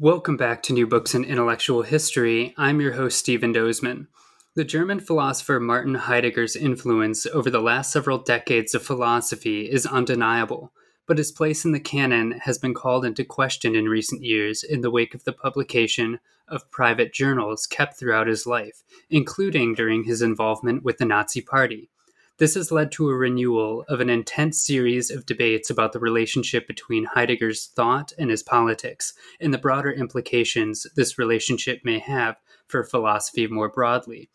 Welcome back to New Books in Intellectual History. I'm your host, Stephen Dozman. The German philosopher Martin Heidegger's influence over the last several decades of philosophy is undeniable, but his place in the canon has been called into question in recent years in the wake of the publication of private journals kept throughout his life, including during his involvement with the Nazi Party. This has led to a renewal of an intense series of debates about the relationship between Heidegger's thought and his politics, and the broader implications this relationship may have for philosophy more broadly.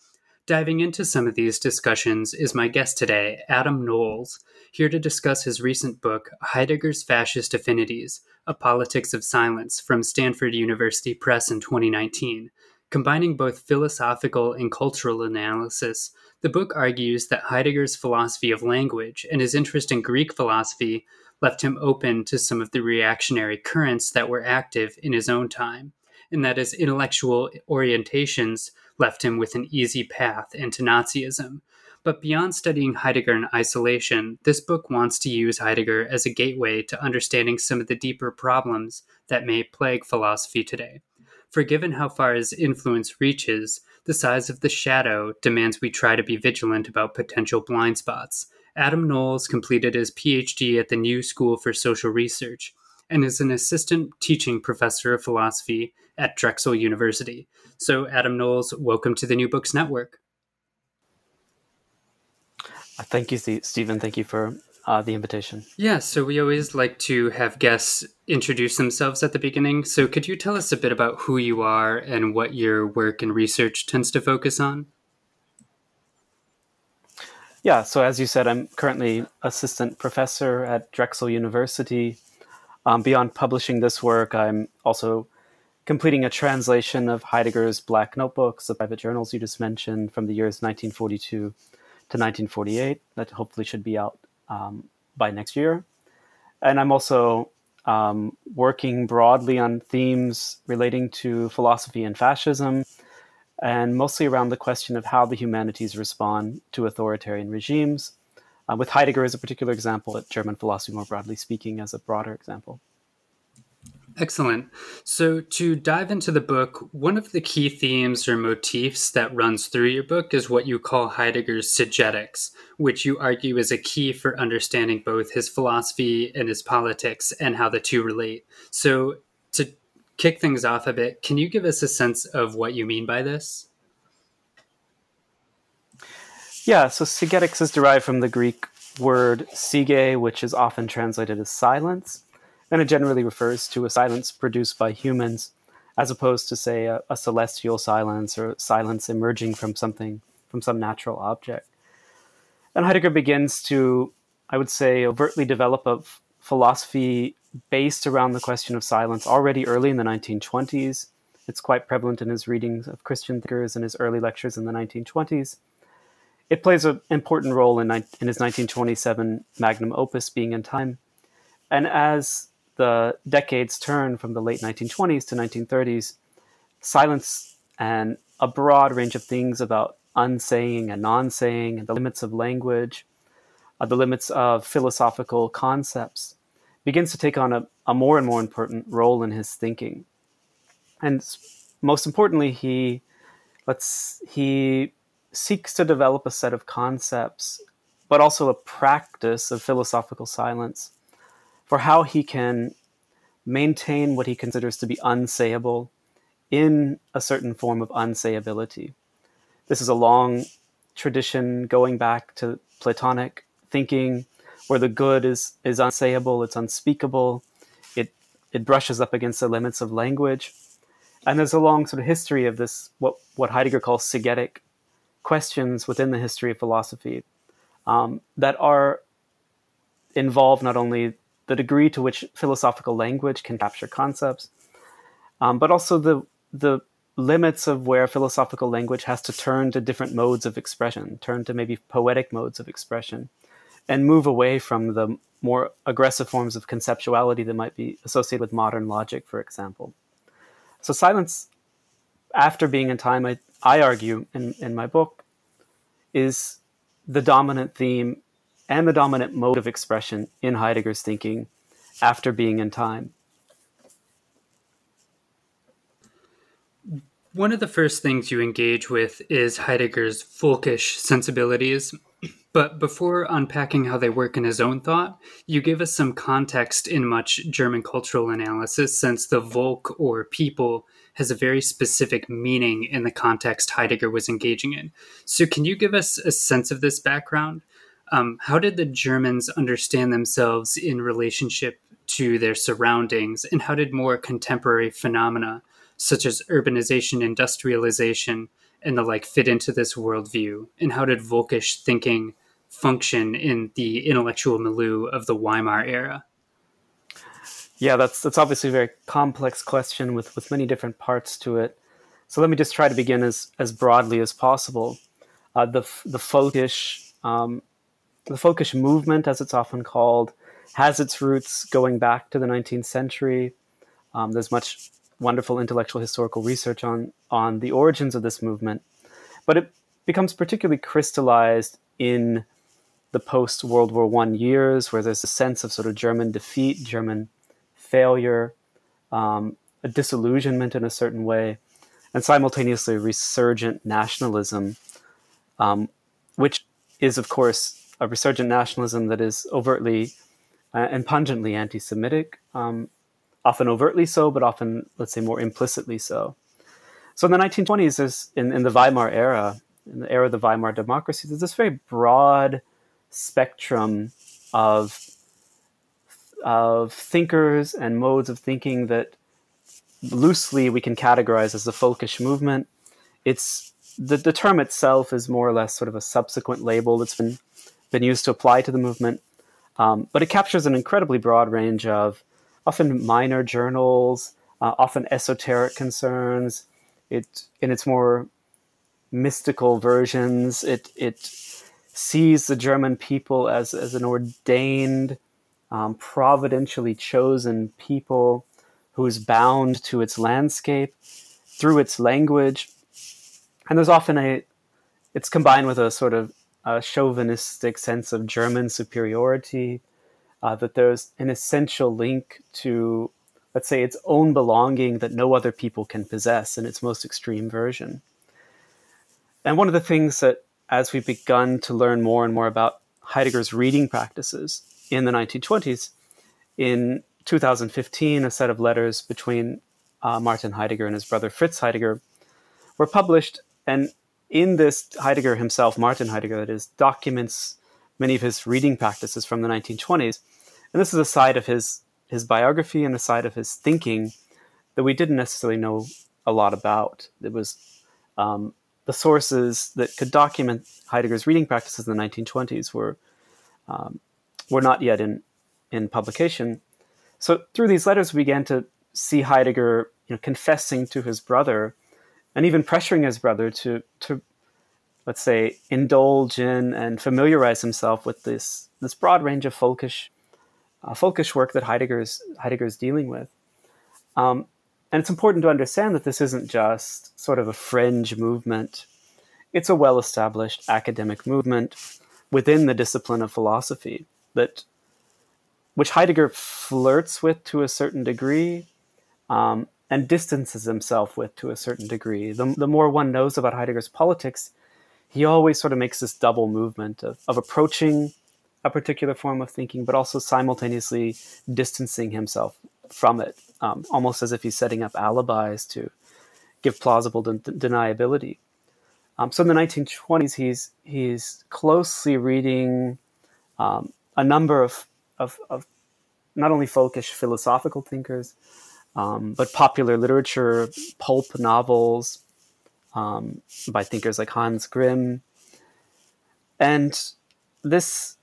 Diving into some of these discussions is my guest today, Adam Knowles, here to discuss his recent book, Heidegger's Fascist Affinities A Politics of Silence, from Stanford University Press in 2019. Combining both philosophical and cultural analysis, the book argues that Heidegger's philosophy of language and his interest in Greek philosophy left him open to some of the reactionary currents that were active in his own time, and that his intellectual orientations left him with an easy path into Nazism. But beyond studying Heidegger in isolation, this book wants to use Heidegger as a gateway to understanding some of the deeper problems that may plague philosophy today. For given how far his influence reaches, the size of the shadow demands we try to be vigilant about potential blind spots. Adam Knowles completed his PhD at the New School for Social Research and is an assistant teaching professor of philosophy at Drexel University. So, Adam Knowles, welcome to the New Books Network. Uh, thank you, Stephen. Thank you for uh, the invitation. Yeah, so we always like to have guests introduce themselves at the beginning. So could you tell us a bit about who you are and what your work and research tends to focus on? Yeah, so as you said, I'm currently assistant professor at Drexel University. Um, beyond publishing this work, I'm also completing a translation of Heidegger's Black Notebooks, the private journals you just mentioned, from the years 1942 to 1948. That hopefully should be out um, by next year. And I'm also um, working broadly on themes relating to philosophy and fascism, and mostly around the question of how the humanities respond to authoritarian regimes, uh, with Heidegger as a particular example, but German philosophy more broadly speaking as a broader example. Excellent. So, to dive into the book, one of the key themes or motifs that runs through your book is what you call Heidegger's sigetics, which you argue is a key for understanding both his philosophy and his politics and how the two relate. So, to kick things off a bit, can you give us a sense of what you mean by this? Yeah, so sigetics is derived from the Greek word sige, which is often translated as silence and it generally refers to a silence produced by humans, as opposed to, say, a, a celestial silence or silence emerging from something, from some natural object. And Heidegger begins to, I would say, overtly develop a philosophy based around the question of silence already early in the 1920s. It's quite prevalent in his readings of Christian thinkers and his early lectures in the 1920s. It plays an important role in, in his 1927 magnum opus, Being and Time. And as the decades turn from the late 1920s to 1930s, silence and a broad range of things about unsaying and non-saying and the limits of language, uh, the limits of philosophical concepts, begins to take on a, a more and more important role in his thinking. And most importantly, he let's he seeks to develop a set of concepts, but also a practice of philosophical silence for how he can maintain what he considers to be unsayable in a certain form of unsayability. This is a long tradition going back to Platonic thinking, where the good is, is unsayable, it's unspeakable, it, it brushes up against the limits of language. And there's a long sort of history of this, what, what Heidegger calls sigetic questions within the history of philosophy um, that are involved not only the degree to which philosophical language can capture concepts, um, but also the the limits of where philosophical language has to turn to different modes of expression, turn to maybe poetic modes of expression, and move away from the more aggressive forms of conceptuality that might be associated with modern logic, for example. So silence, after being in time, I, I argue in, in my book, is the dominant theme and the dominant mode of expression in Heidegger's thinking after being in time. One of the first things you engage with is Heidegger's Völkisch sensibilities. But before unpacking how they work in his own thought, you give us some context in much German cultural analysis, since the Volk or people has a very specific meaning in the context Heidegger was engaging in. So, can you give us a sense of this background? Um, how did the Germans understand themselves in relationship to their surroundings, and how did more contemporary phenomena such as urbanization, industrialization, and the like fit into this worldview? And how did Völkisch thinking function in the intellectual milieu of the Weimar era? Yeah, that's that's obviously a very complex question with, with many different parts to it. So let me just try to begin as, as broadly as possible. Uh, the the Völkisch um, the Völkisch movement, as it's often called, has its roots going back to the 19th century. Um, there's much wonderful intellectual historical research on on the origins of this movement, but it becomes particularly crystallized in the post World War One years, where there's a sense of sort of German defeat, German failure, um, a disillusionment in a certain way, and simultaneously resurgent nationalism, um, which is, of course, a resurgent nationalism that is overtly uh, and pungently anti-Semitic. Um, often overtly so, but often, let's say, more implicitly so. So in the 1920s, there's in, in the Weimar era, in the era of the Weimar democracy, there's this very broad spectrum of of thinkers and modes of thinking that loosely we can categorize as the folkish movement. It's the, the term itself is more or less sort of a subsequent label that's been been used to apply to the movement, um, but it captures an incredibly broad range of often minor journals, uh, often esoteric concerns. It in its more mystical versions, it it sees the German people as as an ordained, um, providentially chosen people who is bound to its landscape through its language, and there's often a it's combined with a sort of a chauvinistic sense of German superiority uh, that there's an essential link to, let's say, its own belonging that no other people can possess in its most extreme version. And one of the things that, as we've begun to learn more and more about Heidegger's reading practices in the 1920s, in 2015, a set of letters between uh, Martin Heidegger and his brother Fritz Heidegger were published. And in this, Heidegger himself, Martin Heidegger, that is, documents many of his reading practices from the 1920s and this is a side of his his biography and a side of his thinking that we didn't necessarily know a lot about. It was um, the sources that could document Heidegger's reading practices in the 1920s were um, were not yet in in publication. So through these letters, we began to see Heidegger, you know, confessing to his brother, and even pressuring his brother to to let's say indulge in and familiarize himself with this this broad range of folkish uh, Völkisch work that Heidegger's Heidegger's dealing with. Um, and it's important to understand that this isn't just sort of a fringe movement. It's a well-established academic movement within the discipline of philosophy that which Heidegger flirts with to a certain degree um, and distances himself with to a certain degree. The, the more one knows about Heidegger's politics, he always sort of makes this double movement of, of approaching a particular form of thinking, but also simultaneously distancing himself from it, um, almost as if he's setting up alibis to give plausible de- deniability. Um, so in the 1920s, he's he's closely reading um, a number of, of, of not only folkish philosophical thinkers, um, but popular literature, pulp novels um, by thinkers like Hans Grimm, and this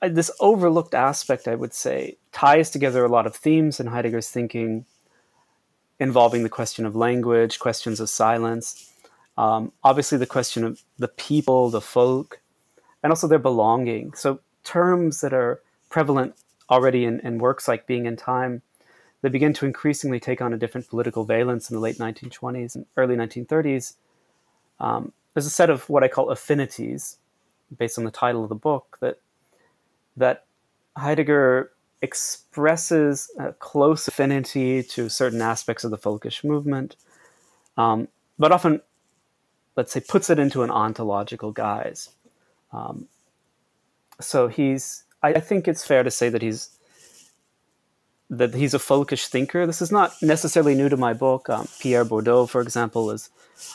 this overlooked aspect, I would say, ties together a lot of themes in Heidegger's thinking involving the question of language, questions of silence, um, obviously the question of the people, the folk, and also their belonging. So terms that are prevalent already in, in works like Being in Time, they begin to increasingly take on a different political valence in the late 1920s and early 1930s. Um, there's a set of what I call affinities, based on the title of the book, that that Heidegger expresses a close affinity to certain aspects of the folkish movement, um, but often, let's say, puts it into an ontological guise. Um, so he's, I, I think it's fair to say that he's that he's a folkish thinker. This is not necessarily new to my book. Um, Pierre Bourdieu, for example, is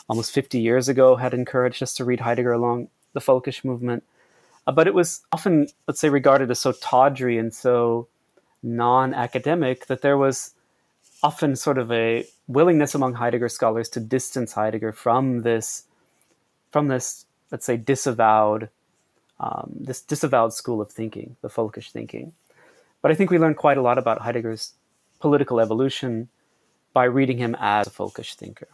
almost 50 years ago had encouraged us to read Heidegger along the folkish movement. Uh, but it was often, let's say, regarded as so tawdry and so non-academic that there was often sort of a willingness among Heidegger scholars to distance Heidegger from this, from this, let's say, disavowed, um, this disavowed school of thinking, the folkish thinking. But I think we learned quite a lot about Heidegger's political evolution by reading him as a folkish thinker.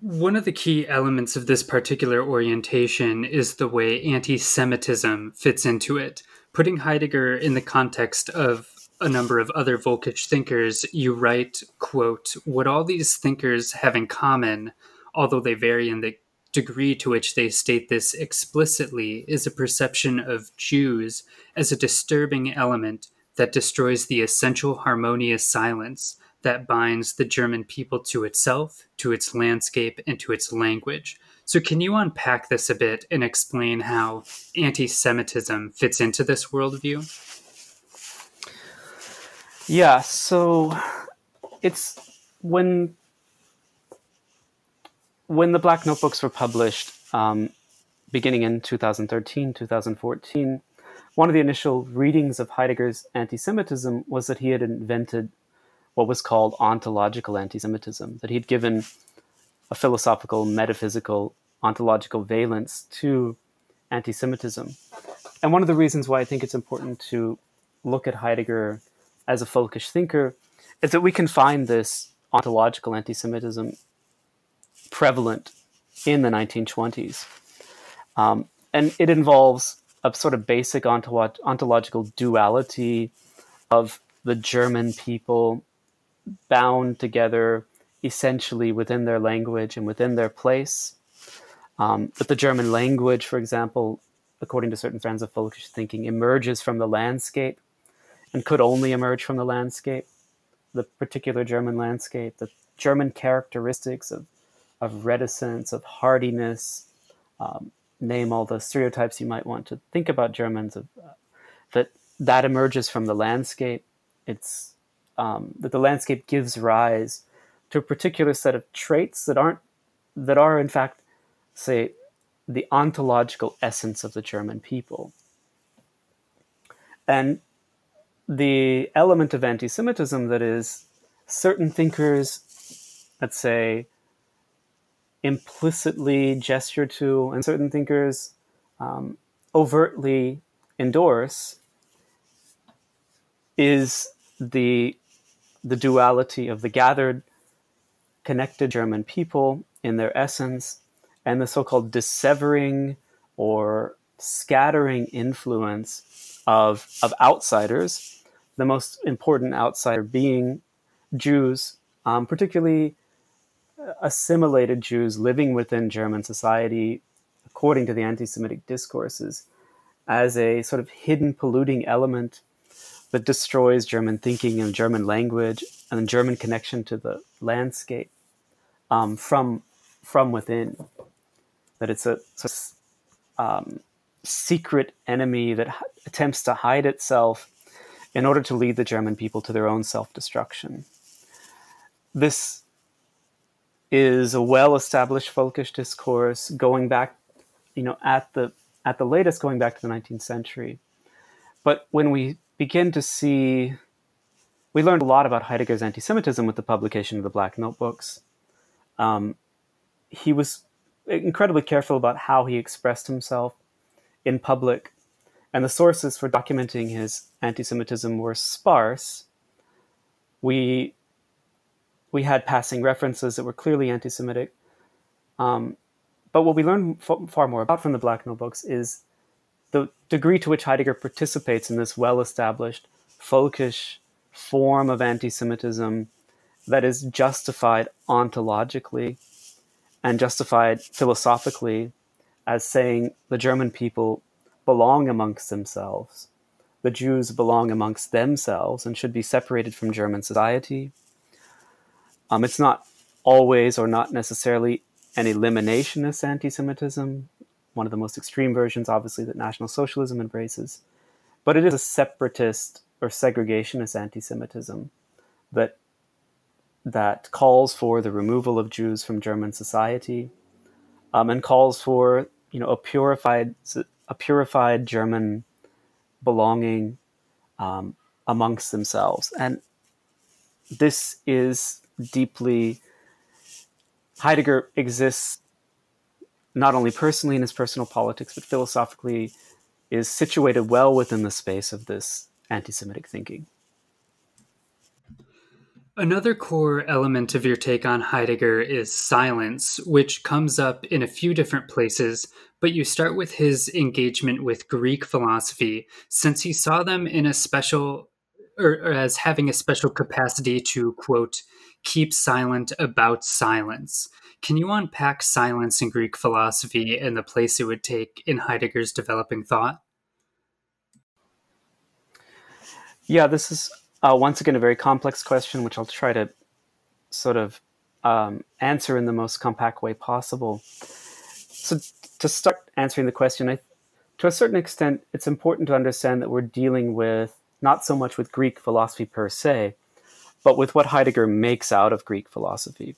One of the key elements of this particular orientation is the way anti Semitism fits into it. Putting Heidegger in the context of a number of other Völkisch thinkers, you write, quote, what all these thinkers have in common, although they vary in the degree to which they state this explicitly, is a perception of Jews as a disturbing element that destroys the essential harmonious silence that binds the German people to itself, to its landscape, and to its language. So, can you unpack this a bit and explain how anti Semitism fits into this worldview? Yeah, so it's when when the Black Notebooks were published, um, beginning in 2013, 2014, one of the initial readings of Heidegger's anti Semitism was that he had invented what was called ontological anti Semitism, that he'd given a philosophical, metaphysical, ontological valence to anti Semitism. And one of the reasons why I think it's important to look at Heidegger as a folkish thinker is that we can find this ontological anti Semitism prevalent in the 1920s. Um, and it involves a sort of basic ontolo- ontological duality of the German people bound together essentially within their language and within their place. Um, but the German language, for example, according to certain friends of folkish thinking, emerges from the landscape and could only emerge from the landscape, the particular German landscape, the German characteristics of, of reticence, of hardiness, um, name all the stereotypes you might want to think about Germans, of, uh, that that emerges from the landscape. It's um, that the landscape gives rise to a particular set of traits that aren't that are in fact say the ontological essence of the German people. And the element of anti Semitism that is certain thinkers, let's say, implicitly gesture to, and certain thinkers um, overtly endorse, is the the duality of the gathered, connected German people in their essence and the so called dissevering or scattering influence of, of outsiders, the most important outsider being Jews, um, particularly assimilated Jews living within German society, according to the anti Semitic discourses, as a sort of hidden polluting element that destroys German thinking and German language and German connection to the landscape um, from from within. That it's a, it's a um, secret enemy that h- attempts to hide itself in order to lead the German people to their own self destruction. This is a well established folkish discourse going back, you know, at the at the latest going back to the 19th century. But when we begin to see. We learned a lot about Heidegger's anti Semitism with the publication of the Black Notebooks. Um, he was incredibly careful about how he expressed himself in public, and the sources for documenting his anti-Semitism were sparse. We we had passing references that were clearly anti-Semitic, um, but what we learn f- far more about from the Black Notebooks is the degree to which Heidegger participates in this well-established folkish form of anti-Semitism that is justified ontologically and justified philosophically as saying the German people belong amongst themselves. The Jews belong amongst themselves and should be separated from German society. Um, it's not always or not necessarily an eliminationist anti Semitism, one of the most extreme versions, obviously, that National Socialism embraces, but it is a separatist or segregationist anti Semitism that that calls for the removal of Jews from German society um, and calls for you know a purified a purified German belonging um, amongst themselves, and this is deeply Heidegger exists not only personally in his personal politics, but philosophically is situated well within the space of this anti-Semitic thinking. Another core element of your take on Heidegger is silence, which comes up in a few different places, but you start with his engagement with Greek philosophy, since he saw them in a special, or, or as having a special capacity to, quote, keep silent about silence. Can you unpack silence in Greek philosophy and the place it would take in Heidegger's developing thought? Yeah, this is uh, once again, a very complex question, which I'll try to sort of um, answer in the most compact way possible. So, to start answering the question, I, to a certain extent, it's important to understand that we're dealing with not so much with Greek philosophy per se, but with what Heidegger makes out of Greek philosophy.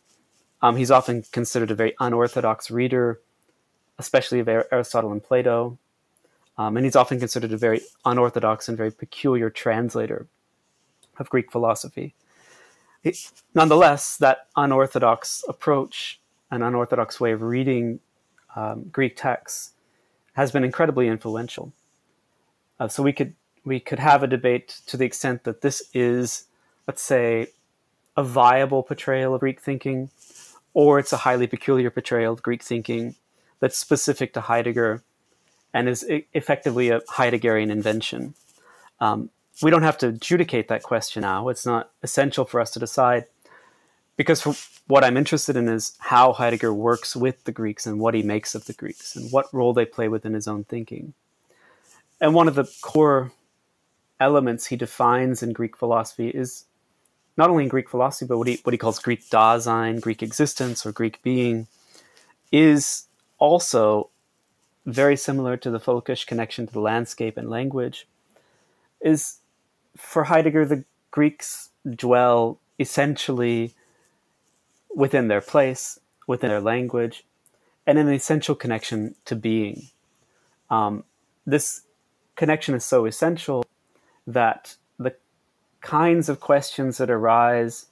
Um, he's often considered a very unorthodox reader, especially of Aristotle and Plato, um, and he's often considered a very unorthodox and very peculiar translator of Greek philosophy. It, nonetheless, that unorthodox approach, an unorthodox way of reading um, Greek texts, has been incredibly influential. Uh, so we could we could have a debate to the extent that this is, let's say, a viable portrayal of Greek thinking, or it's a highly peculiar portrayal of Greek thinking that's specific to Heidegger and is effectively a Heideggerian invention. Um, we don't have to adjudicate that question now. It's not essential for us to decide because what I'm interested in is how Heidegger works with the Greeks and what he makes of the Greeks and what role they play within his own thinking. And one of the core elements he defines in Greek philosophy is not only in Greek philosophy, but what he, what he calls Greek Dasein, Greek existence, or Greek being, is also very similar to the folkish connection to the landscape and language, is for Heidegger, the Greeks dwell essentially within their place, within their language, and an essential connection to being. Um, this connection is so essential that kinds of questions that arise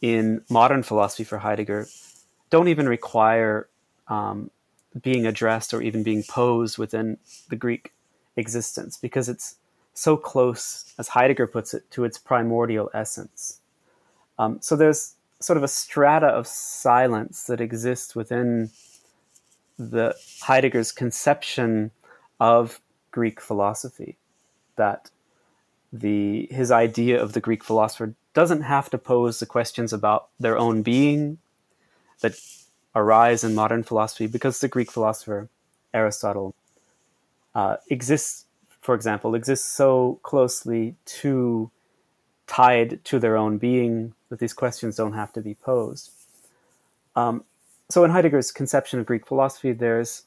in modern philosophy for Heidegger don't even require um, being addressed or even being posed within the Greek existence because it's so close, as Heidegger puts it, to its primordial essence. Um, so there's sort of a strata of silence that exists within the Heidegger's conception of Greek philosophy. That the his idea of the Greek philosopher doesn't have to pose the questions about their own being that arise in modern philosophy because the Greek philosopher Aristotle uh, exists for example, exists so closely to tied to their own being that these questions don't have to be posed. Um, so in Heidegger's conception of Greek philosophy, there's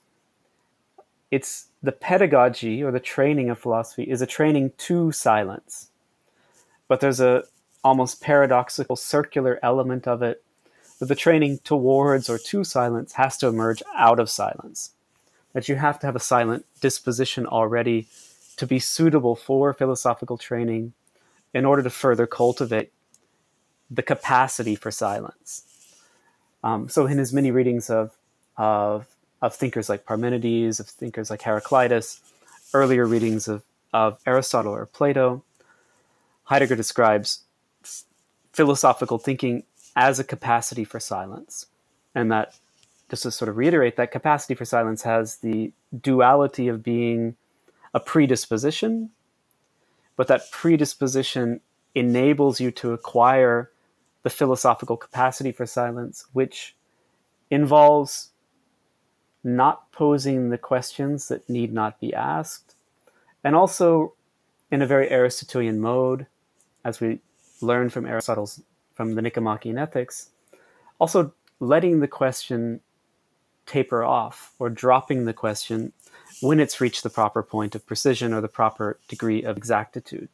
it's the pedagogy or the training of philosophy is a training to silence, but there's a almost paradoxical circular element of it that the training towards or to silence has to emerge out of silence. That you have to have a silent disposition already to be suitable for philosophical training in order to further cultivate the capacity for silence. Um, so, in his many readings of, of of thinkers like Parmenides, of thinkers like Heraclitus, earlier readings of, of Aristotle or Plato, Heidegger describes philosophical thinking as a capacity for silence. And that, just to sort of reiterate, that capacity for silence has the duality of being a predisposition, but that predisposition enables you to acquire the philosophical capacity for silence, which involves not posing the questions that need not be asked, and also in a very Aristotelian mode, as we learn from Aristotle's from the Nicomachean Ethics, also letting the question taper off or dropping the question when it's reached the proper point of precision or the proper degree of exactitude.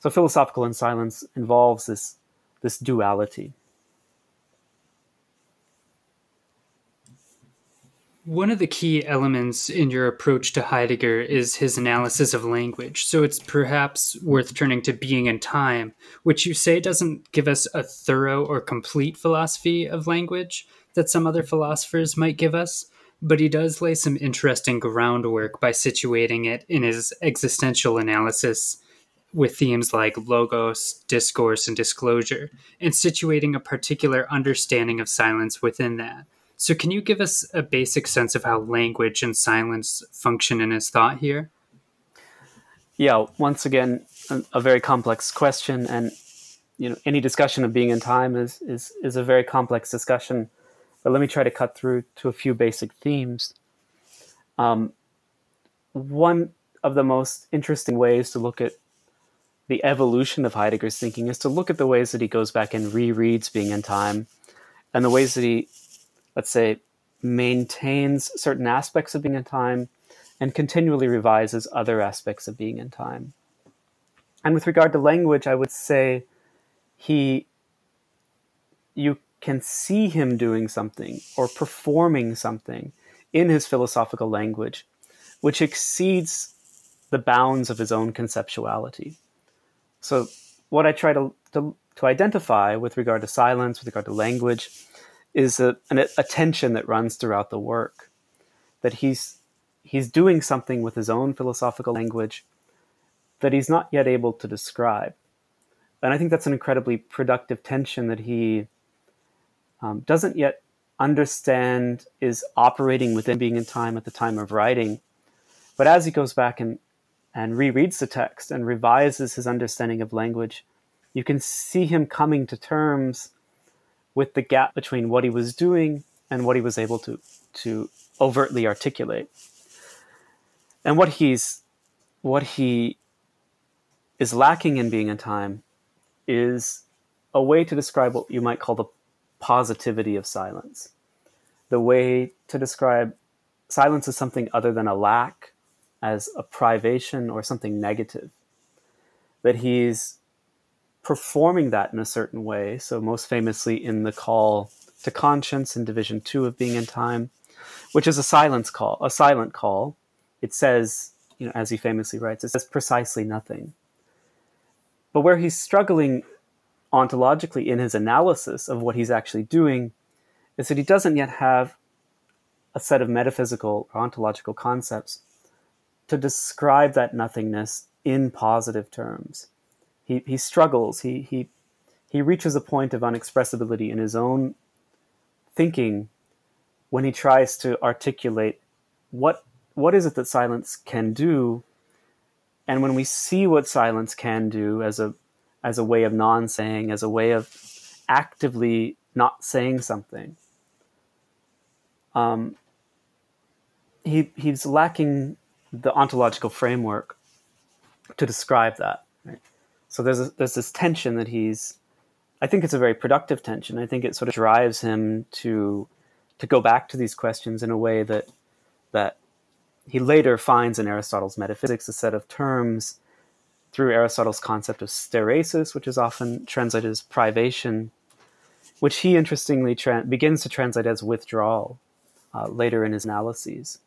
So philosophical in silence involves this this duality. One of the key elements in your approach to Heidegger is his analysis of language. So it's perhaps worth turning to Being and Time, which you say doesn't give us a thorough or complete philosophy of language that some other philosophers might give us, but he does lay some interesting groundwork by situating it in his existential analysis with themes like logos, discourse, and disclosure, and situating a particular understanding of silence within that. So, can you give us a basic sense of how language and silence function in his thought here? Yeah, once again, a, a, very complex question, and you know, any discussion of being in time is is is a very complex discussion. But let me try to cut through to a few basic themes. Um, one of the most interesting ways to look at the evolution of Heidegger's thinking is to look at the ways that he goes back and rereads Being in Time, and the ways that he let's say, maintains certain aspects of being in time and continually revises other aspects of being in time. And with regard to language, I would say he, you can see him doing something or performing something in his philosophical language, which exceeds the bounds of his own conceptuality. So, what I try to, to, to identify with regard to silence, with regard to language, is a, an, a tension that runs throughout the work. That he's he's doing something with his own philosophical language that he's not yet able to describe, and I think that's an incredibly productive tension that he um, doesn't yet understand is operating within being in time at the time of writing. But as he goes back and and rereads the text and revises his understanding of language, you can see him coming to terms with the gap between what he was doing and what he was able to to overtly articulate. And what he's what he is lacking in being in time is a way to describe what you might call the positivity of silence. The way to describe silence as something other than a lack, as a privation or something negative. That he's performing that in a certain way. So, most famously in the call to conscience in Division Two of Being in Time, which is a silence call, a silent call. It says, you know, as he famously writes, it says precisely nothing. But where he's struggling ontologically in his analysis of what he's actually doing is that he doesn't yet have a set of metaphysical or ontological concepts to describe that nothingness in positive terms he he struggles. He he he reaches a point of unexpressibility in his own thinking when he tries to articulate what what is it that silence can do and when we see what silence can do as a as a way of non-saying as a way of actively not saying something um, he he's lacking the ontological framework to describe that so there's a, there's this tension that he's I think it's a very productive tension. I think it sort of drives him to to go back to these questions in a way that that he later finds in Aristotle's metaphysics a set of terms through Aristotle's concept of steresis, which is often translated as privation, which he interestingly tra- begins to translate as withdrawal uh, later in his analyses.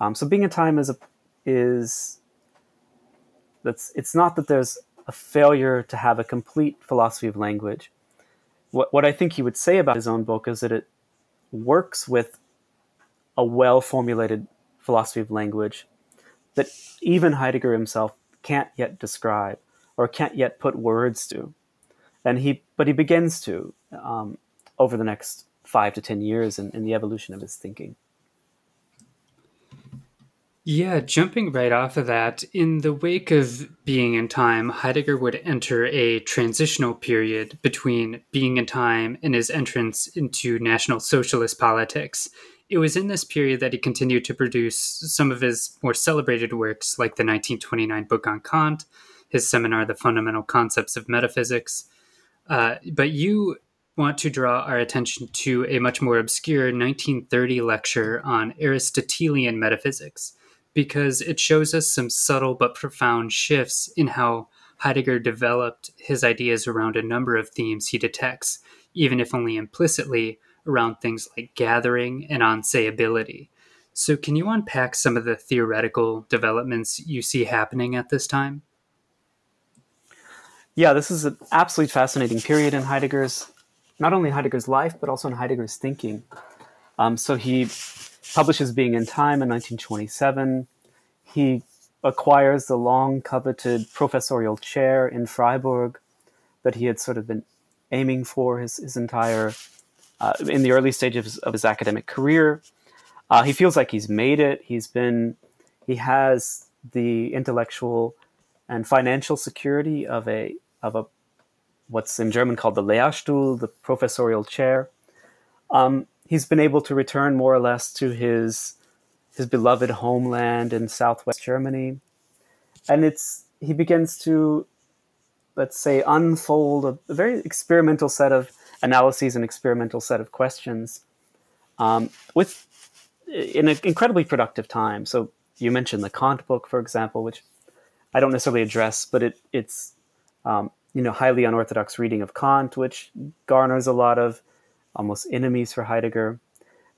Um, so being in time is a is that's it's not that there's a failure to have a complete philosophy of language. What, what I think he would say about his own book is that it works with a well formulated philosophy of language that even Heidegger himself can't yet describe or can't yet put words to. And he, but he begins to um, over the next five to ten years in, in the evolution of his thinking. Yeah, jumping right off of that, in the wake of Being in Time, Heidegger would enter a transitional period between Being in Time and his entrance into National Socialist politics. It was in this period that he continued to produce some of his more celebrated works, like the 1929 book on Kant, his seminar, The Fundamental Concepts of Metaphysics. Uh, but you want to draw our attention to a much more obscure 1930 lecture on Aristotelian metaphysics because it shows us some subtle but profound shifts in how Heidegger developed his ideas around a number of themes he detects, even if only implicitly, around things like gathering and unsayability. So, can you unpack some of the theoretical developments you see happening at this time? Yeah, this is an absolutely fascinating period in Heidegger's, not only Heidegger's life, but also in Heidegger's thinking. Um, so he publishes Being in Time in 1927. He acquires the long coveted professorial chair in Freiburg that he had sort of been aiming for his, his entire, uh, in the early stages of his academic career. Uh, he feels like he's made it. He's been, he has the intellectual and financial security of a, of a, what's in German called the Lehrstuhl, the professorial chair. Um, he's been able to return more or less to his his beloved homeland in southwest Germany, and it's he begins to let's say unfold a, a very experimental set of analyses and experimental set of questions um, with in an incredibly productive time. So you mentioned the Kant book, for example, which I don't necessarily address, but it it's um, you know highly unorthodox reading of Kant, which garners a lot of almost enemies for Heidegger.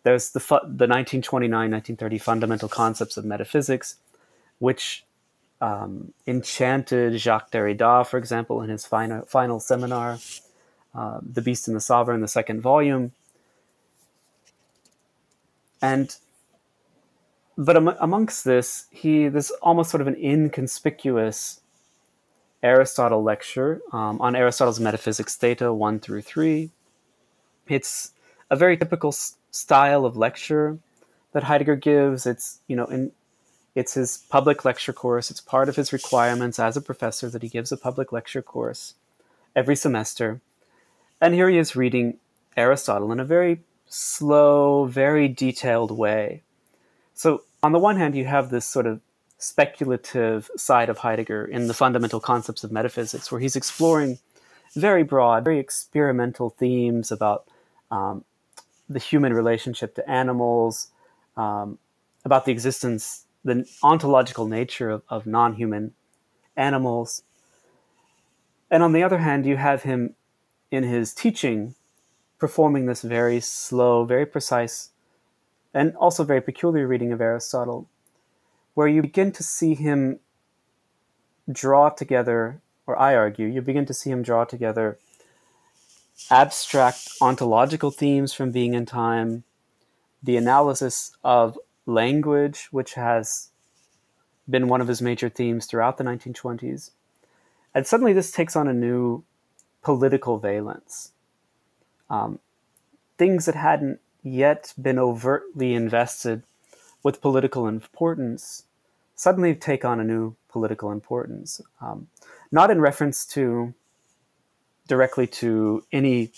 There's the, fu- the 1929-1930 fundamental concepts of metaphysics, which um, enchanted Jacques Derrida, for example, in his final, final seminar, uh, The Beast and the Sovereign, the second volume. And but am- amongst this, he there's almost sort of an inconspicuous Aristotle lecture um, on Aristotle's Metaphysics Theta one through three, it's a very typical s- style of lecture that Heidegger gives. It's you know in it's his public lecture course. It's part of his requirements as a professor that he gives a public lecture course every semester. And here he is reading Aristotle in a very slow, very detailed way. So, on the one hand, you have this sort of speculative side of Heidegger in the fundamental concepts of metaphysics, where he's exploring very broad, very experimental themes about um, the human relationship to animals, um, about the existence, the ontological nature of, of non human animals. And on the other hand, you have him in his teaching performing this very slow, very precise, and also very peculiar reading of Aristotle, where you begin to see him draw together, or I argue, you begin to see him draw together abstract ontological themes from being in time, the analysis of language, which has been one of his major themes throughout the 1920s. And suddenly this takes on a new political valence. Um, things that hadn't yet been overtly invested with political importance suddenly take on a new political importance. Um, not in reference to directly to any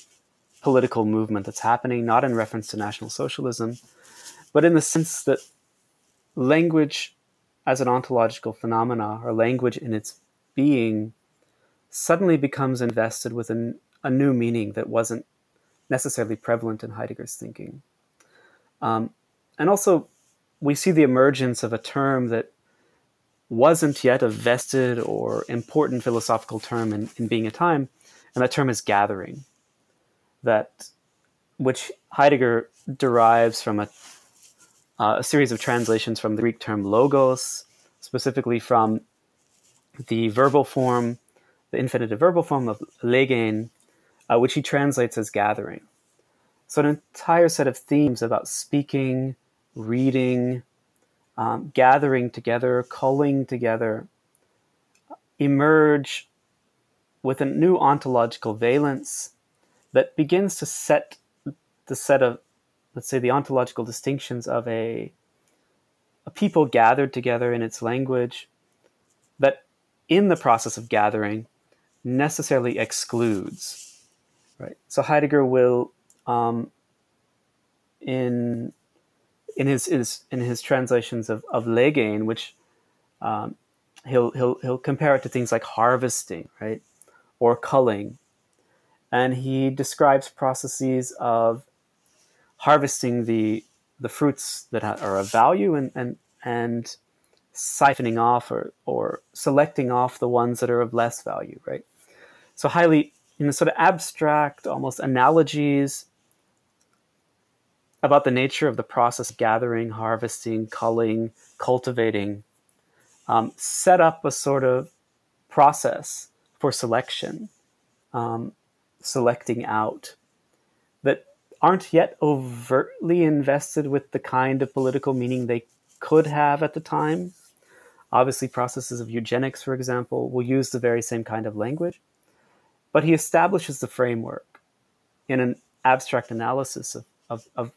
political movement that's happening, not in reference to National Socialism, but in the sense that language as an ontological phenomena, or language in its being, suddenly becomes invested with an, a new meaning that wasn't necessarily prevalent in Heidegger's thinking. Um, and also, we see the emergence of a term that wasn't yet a vested or important philosophical term in, in being a time, and that term is gathering, that which Heidegger derives from a, uh, a series of translations from the Greek term logos, specifically from the verbal form, the infinitive verbal form of legein, uh, which he translates as gathering. So, an entire set of themes about speaking, reading, um, gathering together, culling together, emerge with a new ontological valence that begins to set the set of, let's say, the ontological distinctions of a, a people gathered together in its language that in the process of gathering necessarily excludes. Right. So Heidegger will, um, in in his, his in his translations of of Legein, which um, he'll he'll he'll compare it to things like harvesting, right, or culling, and he describes processes of harvesting the the fruits that are of value and and and siphoning off or or selecting off the ones that are of less value, right? So highly you know sort of abstract, almost analogies about the nature of the process gathering, harvesting, culling, cultivating, um, set up a sort of process for selection, um, selecting out that aren't yet overtly invested with the kind of political meaning they could have at the time. Obviously, processes of eugenics, for example, will use the very same kind of language, but he establishes the framework in an abstract analysis of, of, of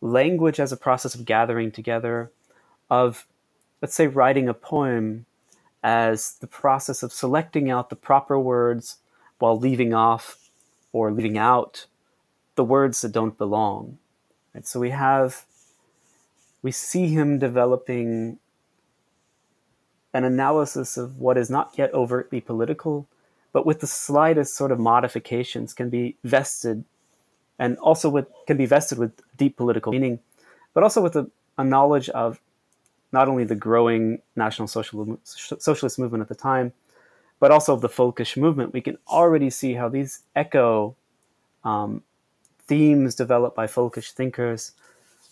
language as a process of gathering together, of, let's say, writing a poem as the process of selecting out the proper words while leaving off or leaving out the words that don't belong. Right? So we have, we see him developing an analysis of what is not yet overtly political, but with the slightest sort of modifications can be vested and also with can be vested with deep political meaning, but also with a, a knowledge of not only the growing national social, socialist movement at the time, but also of the völkisch movement. We can already see how these echo um, themes developed by völkisch thinkers.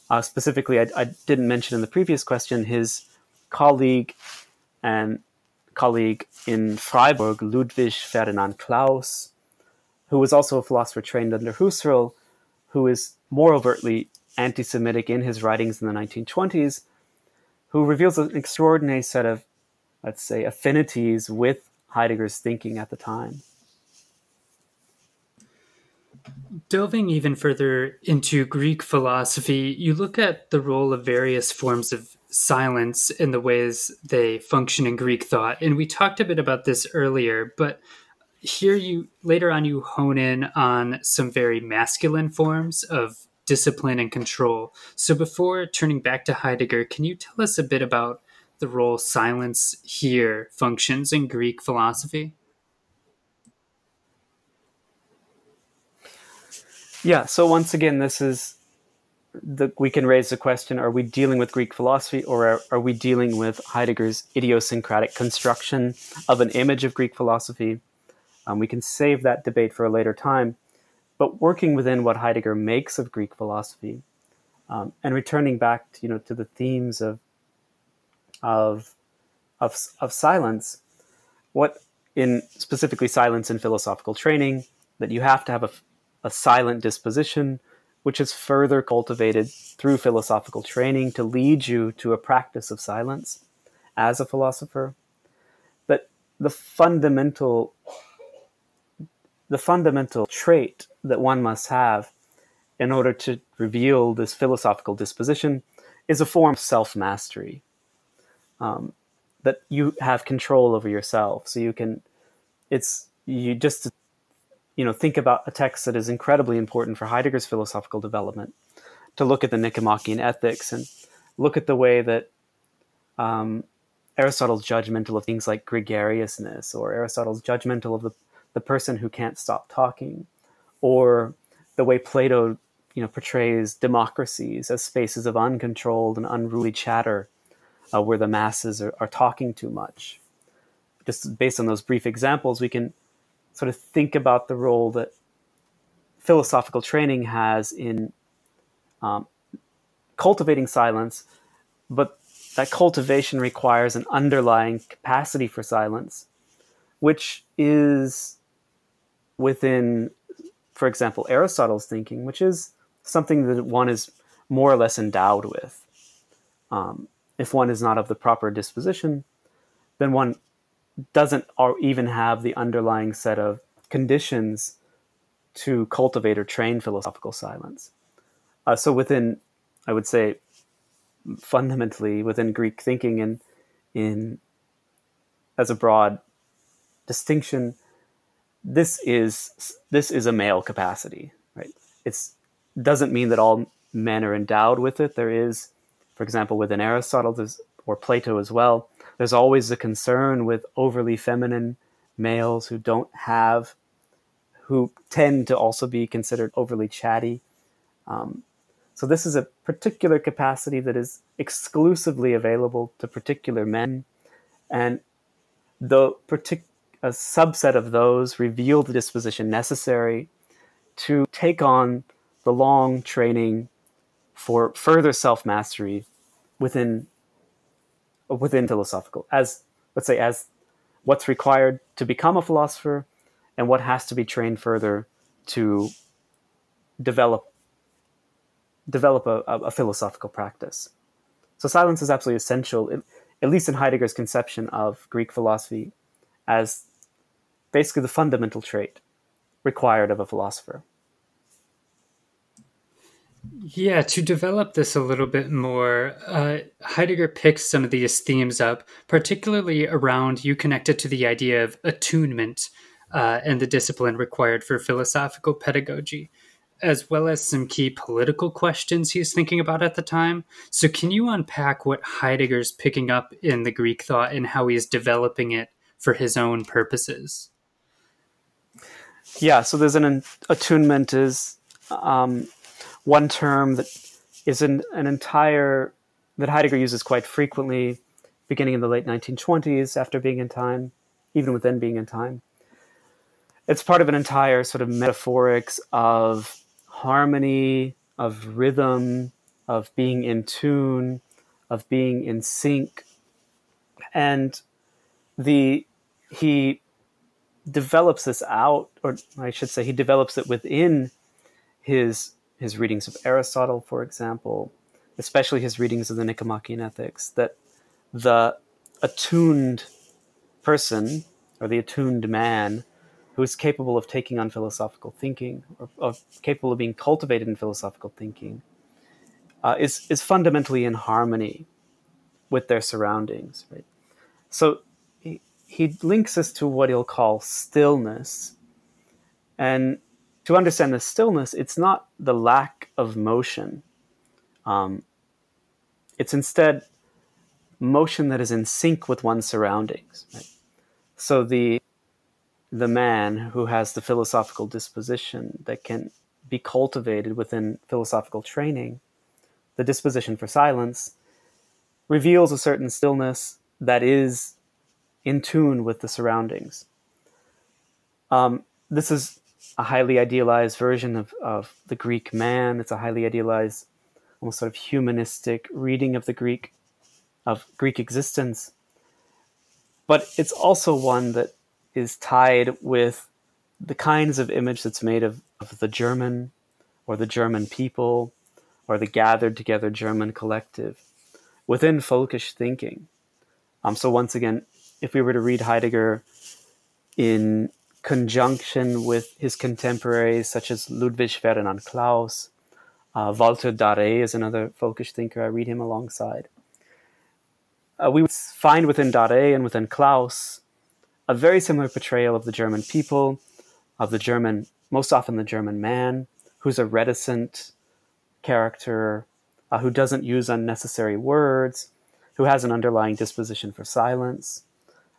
Uh, specifically, I, I, didn't mention in the previous question his colleague and colleague in Freiburg, Ludwig Ferdinand Clauss, who was also a philosopher trained under Husserl, who is more overtly anti Semitic in his writings in the 1920s, who reveals an extraordinary set of, let's say, affinities with Heidegger's thinking at the time. Delving even further into Greek philosophy, you look at the role of various forms of silence in the ways they function in Greek thought. And we talked a bit about this earlier, but here you later on you hone in on some very masculine forms of discipline and control. So before turning back to Heidegger, can you tell us a bit about the role silence here functions in Greek philosophy? Yeah, so once again, this is the, we can raise the question are we dealing with Greek philosophy or are, are we dealing with Heidegger's idiosyncratic construction of an image of Greek philosophy? Um, we can save that debate for a later time. But working within what Heidegger makes of Greek philosophy, um, and returning back, to, you know, to the themes of of of, of silence, what in specifically silence in philosophical training, that you have to have a, a silent disposition, which is further cultivated through philosophical training to lead you to a practice of silence as a philosopher. But the fundamental the fundamental trait that one must have in order to reveal this philosophical disposition is a form of self mastery. Um, that you have control over yourself. So you can, it's, you just, you know, think about a text that is incredibly important for Heidegger's philosophical development, to look at the Nicomachean Ethics and look at the way that um, Aristotle's judgmental of things like gregariousness or Aristotle's judgmental of the the person who can't stop talking, or the way Plato you know portrays democracies as spaces of uncontrolled and unruly chatter uh, where the masses are, are talking too much. Just based on those brief examples, we can sort of think about the role that philosophical training has in um, cultivating silence, but that cultivation requires an underlying capacity for silence, which is within, for example, Aristotle's thinking, which is something that one is more or less endowed with. um, if one is not of the proper disposition, then one doesn't even have the underlying set of conditions to cultivate or train philosophical silence. Uh, so within, I would say, fundamentally within Greek thinking and in as a broad distinction, this is this is a male capacity, right? It's doesn't mean that all men are endowed with it. There is, for example, within Aristotle or Plato as well, there's always a concern with overly feminine males who don't have, who tend to also be considered overly chatty. Um, so this is a particular capacity that is exclusively available to particular men, and the partic- a subset of those reveal the disposition necessary to take on the long training for further self mastery within within philosophical as let's say as what's required to become a philosopher and what has to be trained further to develop develop a, a philosophical practice. So silence is absolutely essential, at least in Heidegger's conception of Greek philosophy, as basically the fundamental trait required of a philosopher. Yeah, to develop this a little bit more, uh, Heidegger picks some of these themes up, particularly around you connected to the idea of attunement uh, and the discipline required for philosophical pedagogy, as well as some key political questions he's thinking about at the time. So, can you unpack what Heidegger's picking up in the Greek thought and how he's developing it for his own purposes? Yeah, so there's an attunement is um, one term that is an, an entire that Heidegger uses quite frequently, beginning in the late 1920s, after being in time, even within being in time. It's part of an entire sort of metaphorics of harmony, of rhythm, of being in tune, of being in sync, and the he develops this out, or I should say, he develops it within his his readings of Aristotle, for example, especially his readings of the Nicomachean Ethics, that the attuned person or the attuned man who is capable of taking on philosophical thinking or, or capable of being cultivated in philosophical thinking uh, is, is fundamentally in harmony with their surroundings. Right? So he, links us to what he'll call stillness. And to understand the stillness, it's not the lack of motion. Um, it's instead motion that is in sync with one's surroundings. Right? So the the man who has the philosophical disposition that can be cultivated within philosophical training, the disposition for silence, reveals a certain stillness that is in tune with the surroundings. Um, this is a highly idealized version of, of the Greek man. It's a highly idealized, almost sort of humanistic reading of the Greek, of Greek existence. But it's also one that is tied with the kinds of image that's made of, of the German or the German people or the gathered together German collective within völkisch thinking. Um, so once again, if we were to read Heidegger in conjunction with his contemporaries such as Ludwig Ferdinand Clauss, Uh, Walter Darré is another völkisch thinker. I read him alongside. Uh, we find within Darré and within Clauss a very similar portrayal of the German people, of the German, most often the German man, who's a reticent character, uh, who doesn't use unnecessary words, who has an underlying disposition for silence,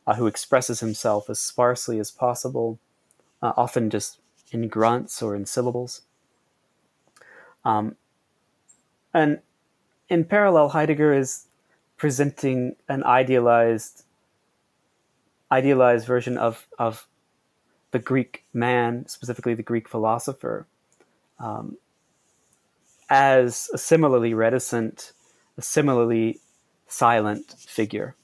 uh, who expresses himself as sparsely as possible, uh, often just in grunts or in syllables. Um, and in parallel, Heidegger is presenting an idealized, idealized version of, of the Greek man, specifically the Greek philosopher, um, as a similarly reticent, a similarly silent figure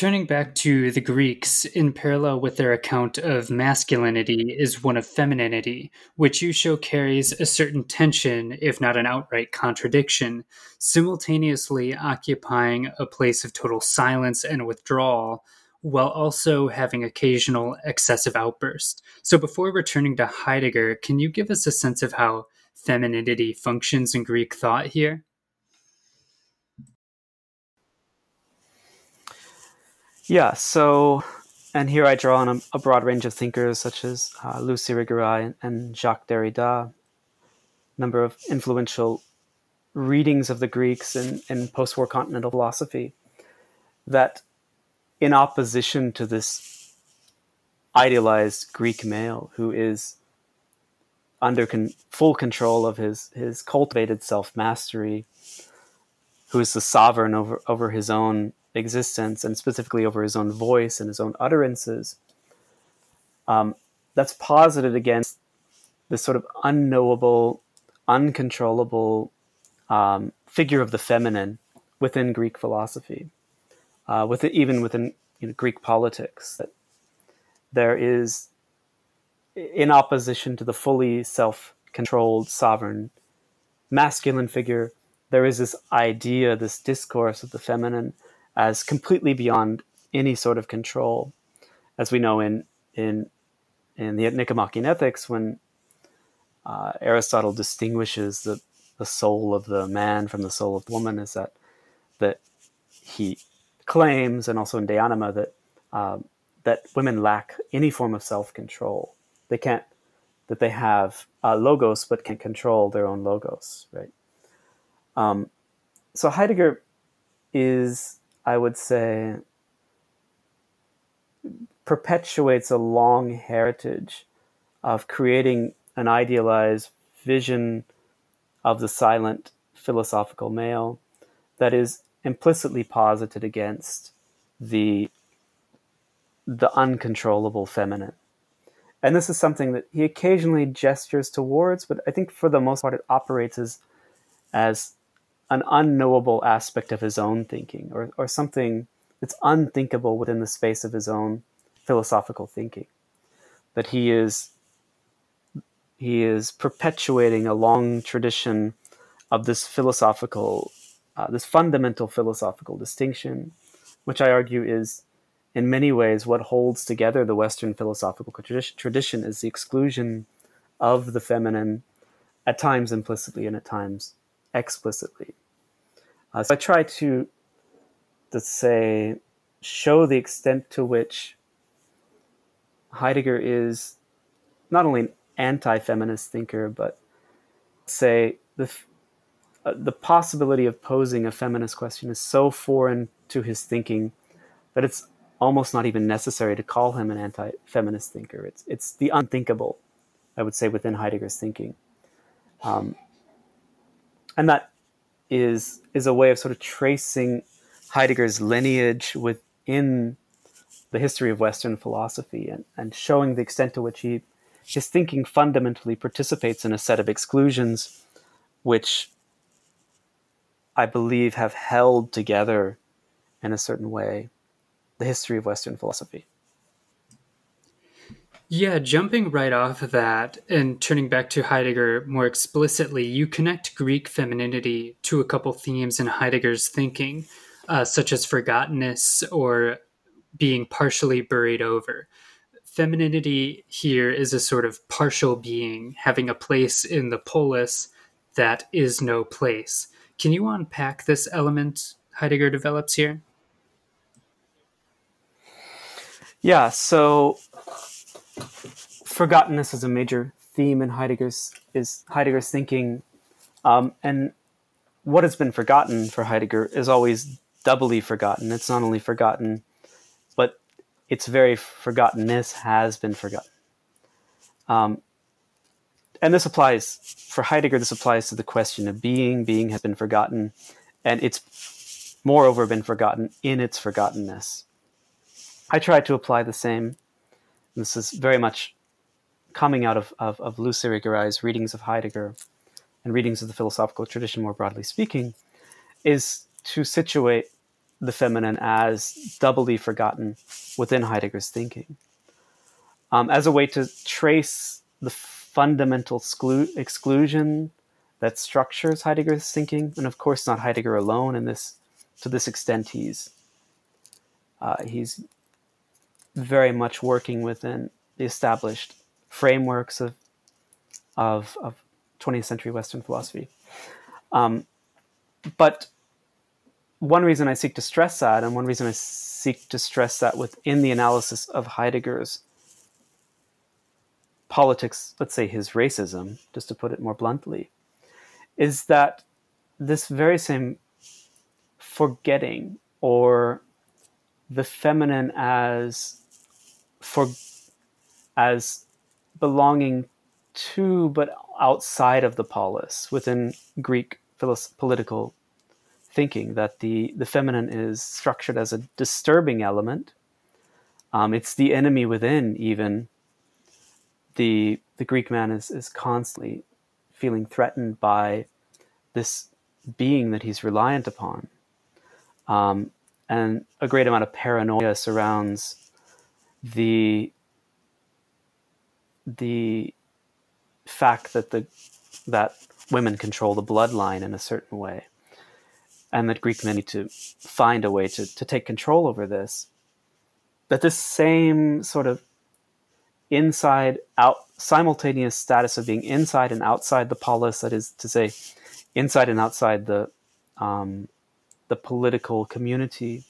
Turning back to the Greeks, in parallel with their account of masculinity is one of femininity, which you show carries a certain tension, if not an outright contradiction, simultaneously occupying a place of total silence and withdrawal, while also having occasional excessive outbursts. So, before returning to Heidegger, can you give us a sense of how femininity functions in Greek thought here? Yeah, so, and here I draw on a, a broad range of thinkers such as uh, Luce Irigaray and, and Jacques Derrida, number of influential readings of the Greeks in, in post war continental philosophy, that in opposition to this idealized Greek male who is under con- full control of his, his cultivated self mastery, who is the sovereign over, over his own existence and specifically over his own voice and his own utterances, um, that's posited against this sort of unknowable, uncontrollable um, figure of the feminine within Greek philosophy, uh, with it, even within you know, Greek politics. That there is, in opposition to the fully self-controlled, sovereign, masculine figure, there is this idea, this discourse of the feminine as completely beyond any sort of control, as we know in in in the Nicomachean Ethics when uh, Aristotle distinguishes the the soul of the man from the soul of the woman is that that he claims, and also in De Anima, that um, that women lack any form of self control. They can't that they have uh, logos but can't control their own logos, right? Um, so Heidegger is I would say, perpetuates a long heritage of creating an idealized vision of the silent philosophical male that is implicitly posited against the the uncontrollable feminine. And this is something that he occasionally gestures towards, but I think for the most part it operates as as an unknowable aspect of his own thinking or, or something that's unthinkable within the space of his own philosophical thinking. That he is he is perpetuating a long tradition of this philosophical uh, this fundamental philosophical distinction which i argue is in many ways what holds together the western philosophical tradition is the exclusion of the feminine at times implicitly and at times explicitly uh, so I try to, let's say, show the extent to which Heidegger is not only an anti-feminist thinker, but say the uh, the possibility of posing a feminist question is so foreign to his thinking that it's almost not even necessary to call him an anti-feminist thinker. It's it's the unthinkable, I would say, within Heidegger's thinking, um, and that is is a way of sort of tracing Heidegger's lineage within the history of Western philosophy and, and showing the extent to which he his thinking fundamentally participates in a set of exclusions which I believe have held together in a certain way the history of Western philosophy. Yeah, jumping right off of that and turning back to Heidegger more explicitly, you connect Greek femininity to a couple themes in Heidegger's thinking, uh, such as forgottenness or being partially buried over. Femininity here is a sort of partial being, having a place in the polis that is no place. Can you unpack this element Heidegger develops here? Yeah, so forgottenness is a major theme in Heidegger's is Heidegger's thinking, um, and what has been forgotten for Heidegger is always doubly forgotten. It's not only forgotten, but its very forgottenness has been forgotten. Um, and this applies for Heidegger. This applies to the question of being. Being has been forgotten, and it's moreover been forgotten in its forgottenness. I try to apply the same this is very much coming out of, of, of Luce Irigaray's readings of Heidegger and readings of the philosophical tradition more broadly speaking, is to situate the feminine as doubly forgotten within Heidegger's thinking. Um, as a way to trace the fundamental exclu- exclusion that structures Heidegger's thinking, and of course not Heidegger alone. In this, to this extent, he's uh, he's very much working within the established frameworks of of, of 20th century Western philosophy. Um, but one reason I seek to stress that, and one reason I seek to stress that within the analysis of Heidegger's politics, let's say his racism, just to put it more bluntly, is that this very same forgetting or the feminine as for as belonging to but outside of the polis within Greek political thinking that the the feminine is structured as a disturbing element. Um, it's the enemy within even the the Greek man is is constantly feeling threatened by this being that he's reliant upon, um, and a great amount of paranoia surrounds the the fact that the that women control the bloodline in a certain way, and that Greek men need to find a way to to take control over this. That this same sort of inside out simultaneous status of being inside and outside the polis that is to say inside and outside the um, the political community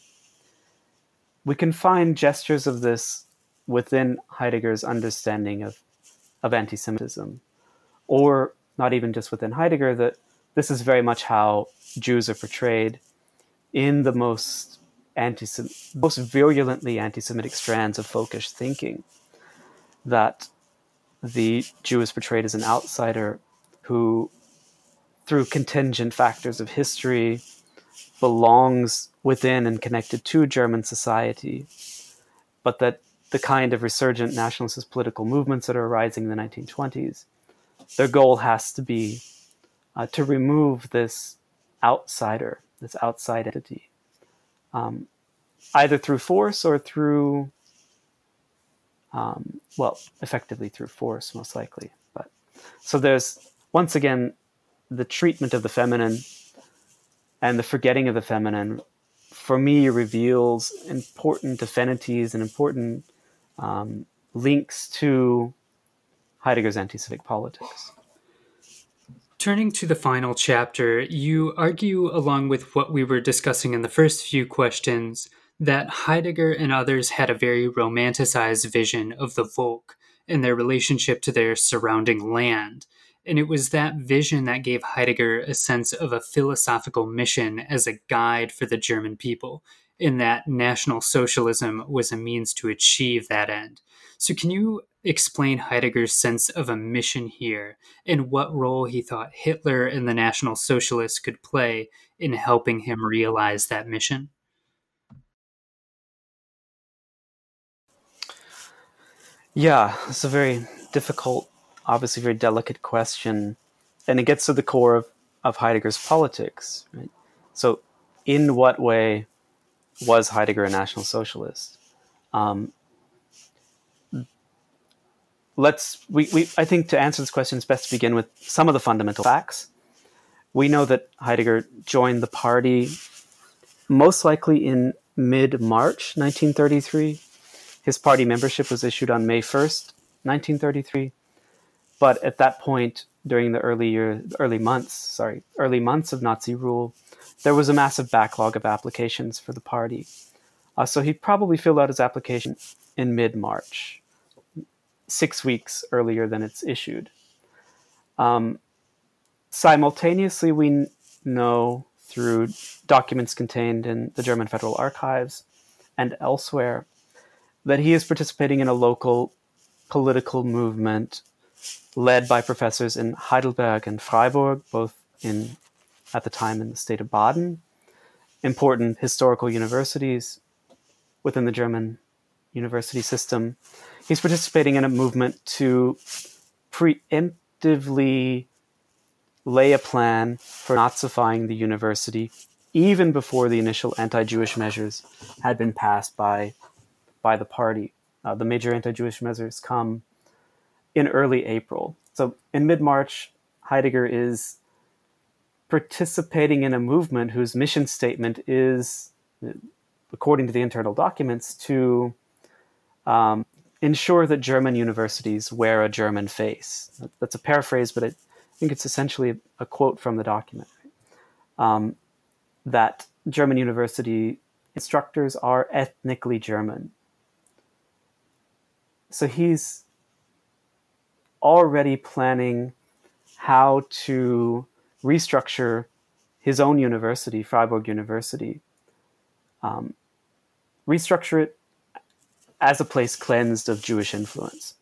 we can find gestures of this within Heidegger's understanding of of anti-Semitism, or not even just within Heidegger. That this is very much how Jews are portrayed in the most anti most virulently anti-Semitic strands of völkisch thinking that the Jew is portrayed as an outsider who, through contingent factors of history, belongs within and connected to German society, but that the kind of resurgent nationalist political movements that are arising in the 1920s, their goal has to be uh, to remove this outsider, this outside entity, um, either through force or through um, well, effectively through force, most likely. But so there's once again the treatment of the feminine and the forgetting of the feminine. For me, reveals important affinities and important um, links to Heidegger's anti civic politics. Turning to the final chapter, you argue, along with what we were discussing in the first few questions, that Heidegger and others had a very romanticized vision of the Volk and their relationship to their surrounding land. And it was that vision that gave Heidegger a sense of a philosophical mission as a guide for the German people, in that National Socialism was a means to achieve that end. So, can you explain Heidegger's sense of a mission here and what role he thought Hitler and the National Socialists could play in helping him realize that mission? Yeah, it's a very difficult, obviously very delicate question, and it gets to the core of, of Heidegger's politics. Right? So, in what way was Heidegger a National Socialist? Um, let's we, we I think to answer this question, it's best to begin with some of the fundamental facts. We know that Heidegger joined the party most likely in mid March 1933 his party membership was issued on May 1st, 1933. But at that point, during the early year, early months, sorry, early months of Nazi rule, there was a massive backlog of applications for the party. Uh, so he probably filled out his application in mid March, six weeks earlier than it's issued. Um, simultaneously, we know through documents contained in the German Federal Archives and elsewhere that he is participating in a local political movement led by professors in Heidelberg and Freiburg, both in at the time in the state of Baden, important historical universities within the German university system. He's participating in a movement to preemptively lay a plan for Nazifying the university even before the initial anti-Jewish measures had been passed by by the party. Uh, the major anti-Jewish measures come in early April. So in mid-March, Heidegger is participating in a movement whose mission statement is, according to the internal documents, to um, ensure that German universities wear a German face. That's a paraphrase, but I think it's essentially a quote from the document. Um, that German university instructors are ethnically German. So he's already planning how to restructure his own university, Freiburg University, um, restructure it as a place cleansed of Jewish influence,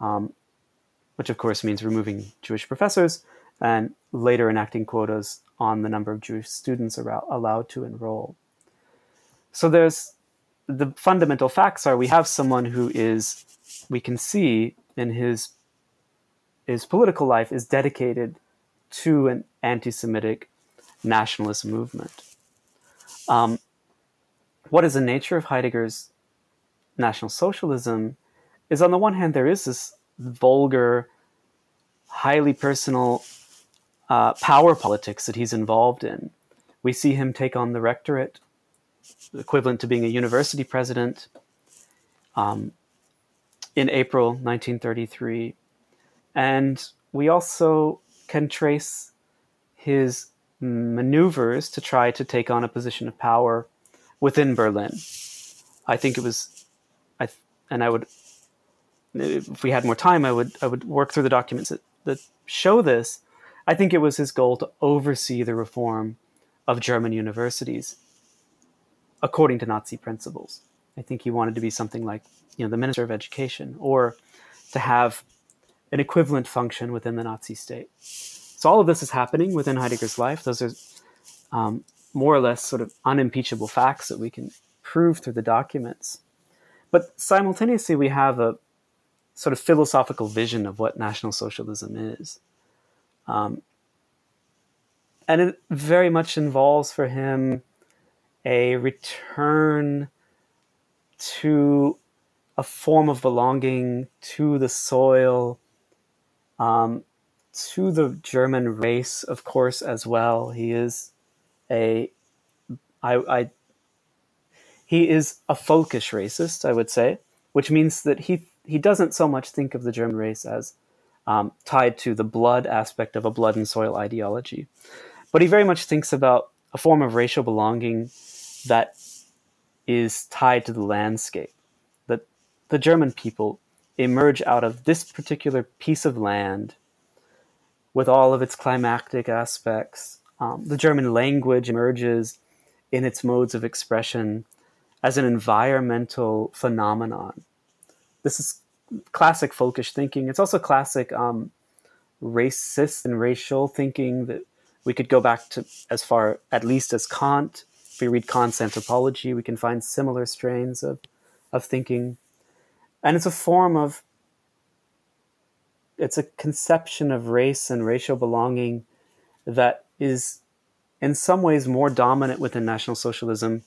um, which of course means removing Jewish professors and later enacting quotas on the number of Jewish students are allowed to enroll. So there's the fundamental facts are we have someone who is we can see in his his political life is dedicated to an anti-Semitic nationalist movement. Um, what is the nature of Heidegger's National Socialism? Is on the one hand there is this vulgar, highly personal uh, power politics that he's involved in. We see him take on the rectorate, equivalent to being a university president, um, in April 1933. And we also can trace his maneuvers to try to take on a position of power within Berlin. I think it was, I and I would, if we had more time, I would I would work through the documents that, that show this. I think it was his goal to oversee the reform of German universities according to Nazi principles. I think he wanted to be something like, you know, the Minister of Education or to have an equivalent function within the Nazi state. So all of this is happening within Heidegger's life. Those are um, more or less sort of unimpeachable facts that we can prove through the documents. But simultaneously, we have a sort of philosophical vision of what National Socialism is. Um, and it very much involves for him a return to a form of belonging to the soil, um, to the German race, of course, as well. He is a, I, I, he is a völkisch racist, I would say, which means that he he doesn't so much think of the German race as um, tied to the blood aspect of a blood and soil ideology. But he very much thinks about a form of racial belonging that is tied to the landscape. That the German people emerge out of this particular piece of land with all of its climactic aspects. Um, the German language emerges in its modes of expression as an environmental phenomenon. This is classic völkisch thinking. It's also classic um, racist and racial thinking that we could go back to as far, at least as Kant. If we read Kant's anthropology, we can find similar strains of, of thinking. And it's a form of, it's a conception of race and racial belonging that is in some ways more dominant within National Socialism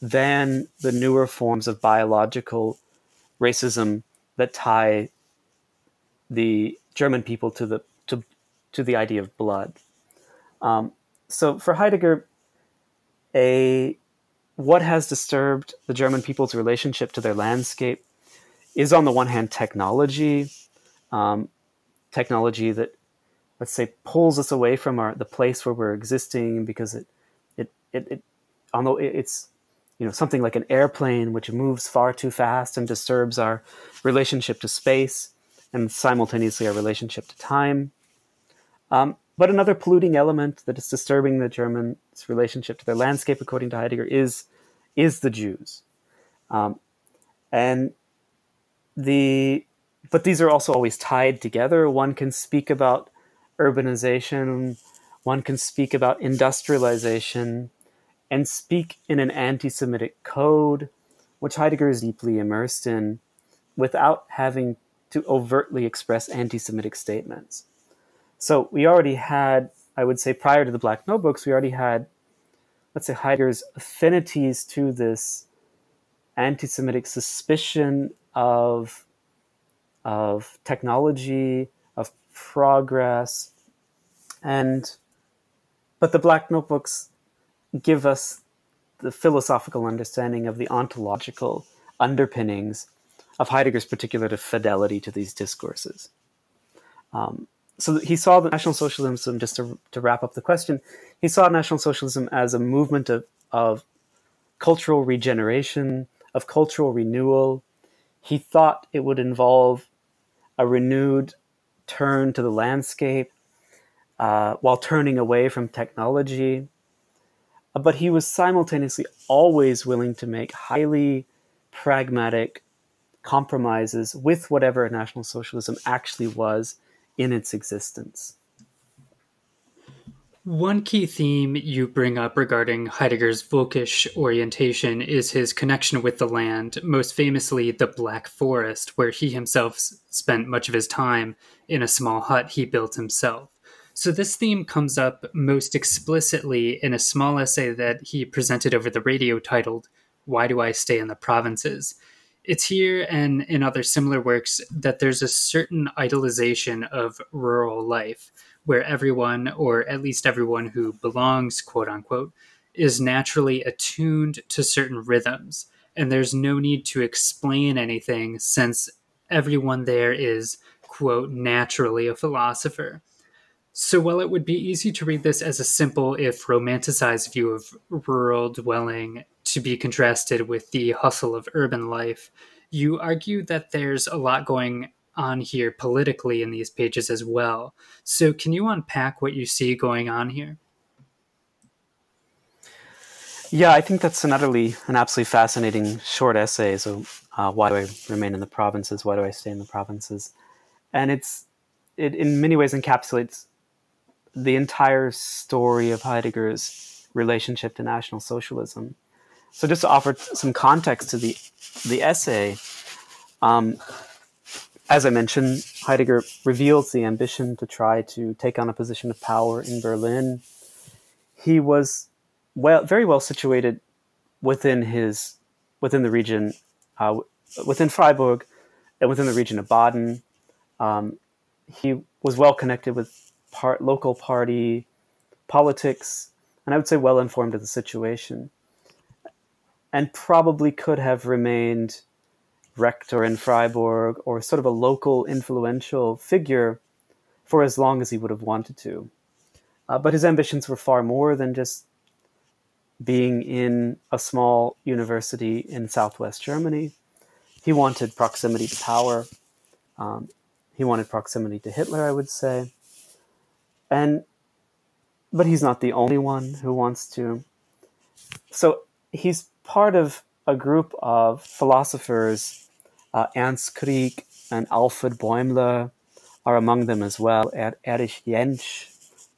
than the newer forms of biological racism that tie the German people to the to to the idea of blood. Um, so for Heidegger, a what has disturbed the German people's relationship to their landscape is on the one hand technology, um, technology that let's say pulls us away from our the place where we're existing because it it it, it although it's you know something like an airplane which moves far too fast and disturbs our relationship to space and simultaneously our relationship to time. Um, but another polluting element that is disturbing the germans relationship to their landscape according to heidegger is is the jews. Um, and the but these are also always tied together one can speak about urbanization one can speak about industrialization and speak in an anti Semitic code, which Heidegger is deeply immersed in, without having to overtly express anti Semitic statements. So we already had, I would say, prior to the Black Notebooks, we already had let's say, Heidegger's affinities to this anti Semitic suspicion of, of technology, of progress, and but the Black Notebooks give us the philosophical understanding of the ontological underpinnings of Heidegger's particular fidelity to these discourses. Um, so he saw the National Socialism, just to, to wrap up the question, he saw National Socialism as a movement of, of cultural regeneration, of cultural renewal. He thought it would involve a renewed turn to the landscape uh, while turning away from technology. But he was simultaneously always willing to make highly pragmatic compromises with whatever National Socialism actually was in its existence. One key theme you bring up regarding Heidegger's Völkisch orientation is his connection with the land, most famously the Black Forest, where he himself spent much of his time in a small hut he built himself. So, this theme comes up most explicitly in a small essay that he presented over the radio titled, Why Do I Stay in the Provinces? it's here and in other similar works that there's a certain idolization of rural life where everyone, or at least everyone who belongs, quote unquote, is naturally attuned to certain rhythms. And there's no need to explain anything since everyone there is, quote, naturally a philosopher. So while it would be easy to read this as a simple, if romanticized view of rural dwelling to be contrasted with the hustle of urban life, you argue that there's a lot going on here politically in these pages as well. So, can you unpack what you see going on here? Yeah, I think that's an utterly, an absolutely fascinating short essay. So, uh, why do I remain in the provinces? Why do I stay in the provinces? And it's, it in many ways encapsulates the entire story of Heidegger's relationship to National Socialism. So just to offer some context to the the essay, um, as I mentioned, Heidegger reveals the ambition to try to take on a position of power in Berlin. He was well, very well situated within his within the region, uh, within Freiburg, and within the region of Baden. Um, he was well connected with part, local party politics, and I would say well informed of the situation and probably could have remained rector in Freiburg or sort of a local influential figure for as long as he would have wanted to. Uh, but his ambitions were far more than just being in a small university in southwest Germany. He wanted proximity to power. Um, he wanted proximity to Hitler, I would say. And but he's not the only one who wants to. So he's part of a group of philosophers. Uh, Ernst Krieck and Alfred Bäumler are among them as well. Er- Erich Jaensch.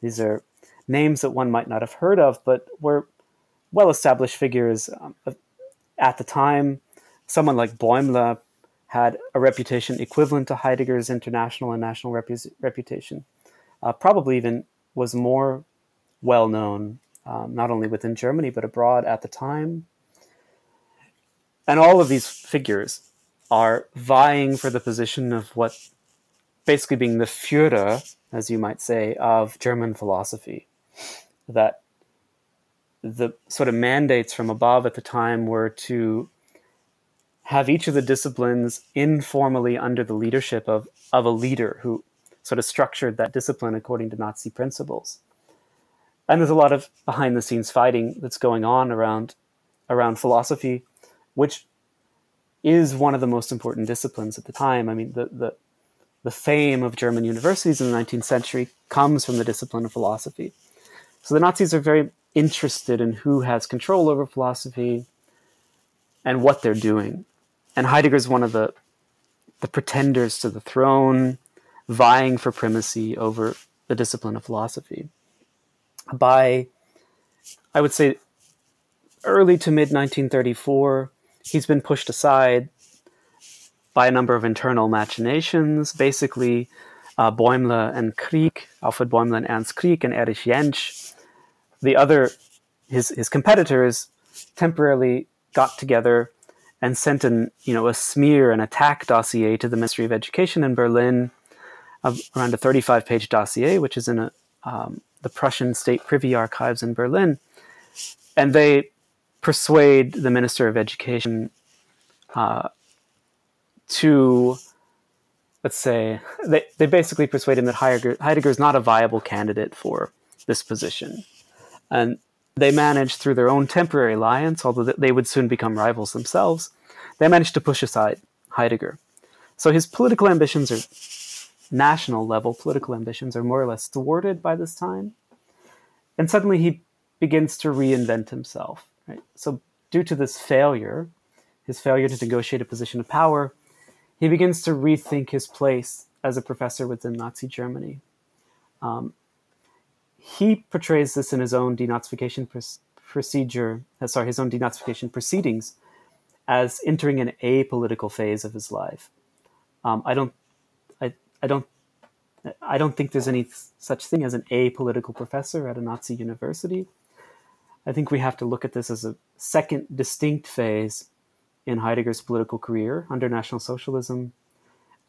These are names that one might not have heard of, but were well established figures um, at the time. Someone like Bäumler had a reputation equivalent to Heidegger's international and national repu- reputation. Uh, probably even was more well known, um, not only within Germany, but abroad at the time. And all of these figures are vying for the position of what basically being the Führer, as you might say, of German philosophy. That the sort of mandates from above at the time were to have each of the disciplines informally under the leadership of, of a leader who sort of structured that discipline according to Nazi principles. And there's a lot of behind the scenes fighting that's going on around around philosophy which is one of the most important disciplines at the time. I mean, the, the, the fame of German universities in the 19th century comes from the discipline of philosophy. So the Nazis are very interested in who has control over philosophy and what they're doing. And Heidegger is one of the, the pretenders to the throne, vying for primacy over the discipline of philosophy. By, I would say, early to mid 1934, he's been pushed aside by a number of internal machinations. Basically, uh, and Krieck, Alfred Bäumler and Ernst Krieck and Erich Jaensch, the other his his competitors temporarily got together and sent an you know a smear and attack dossier to the Ministry of Education in Berlin, around a 35 page dossier, which is in a, um, the Prussian State Privy Archives in Berlin, and they persuade the Minister of Education uh, to let's say they, they basically persuade him that Heidegger, Heidegger is not a viable candidate for this position. And they managed through their own temporary alliance, although they would soon become rivals themselves, they managed to push aside Heidegger. So his political ambitions are national level political ambitions are more or less thwarted by this time. And suddenly he begins to reinvent himself. Right? So due to this failure, his failure to negotiate a position of power, he begins to rethink his place as a professor within Nazi Germany. Um, he portrays this in his own denazification pr- procedure, uh, sorry, his own denazification proceedings as entering an apolitical phase of his life. Um, I don't, I, I don't, I don't think there's any such thing as an apolitical professor at a Nazi university. I think we have to look at this as a second distinct phase in Heidegger's political career under National Socialism,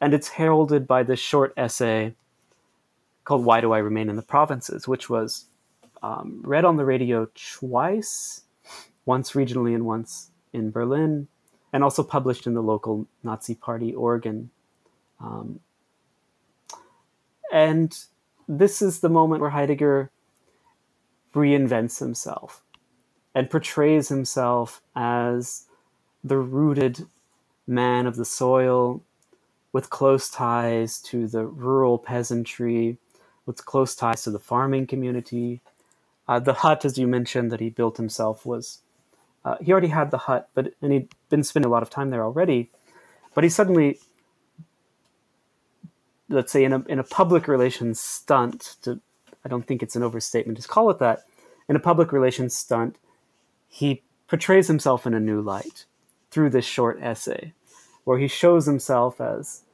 and it's heralded by this short essay called Why Do I Remain in the Provinces, which was um, read on the radio twice, once regionally and once in Berlin, and also published in the local Nazi party organ. Um, and this is the moment where Heidegger reinvents himself and portrays himself as the rooted man of the soil with close ties to the rural peasantry, with close ties to the farming community. Uh, the hut, as you mentioned, that he built himself was uh, he already had the hut, but and he'd been spending a lot of time there already. But he suddenly, let's say, in a in a public relations stunt, to I don't think it's an overstatement to call it that. In a public relations stunt, he portrays himself in a new light through this short essay, where he shows himself as,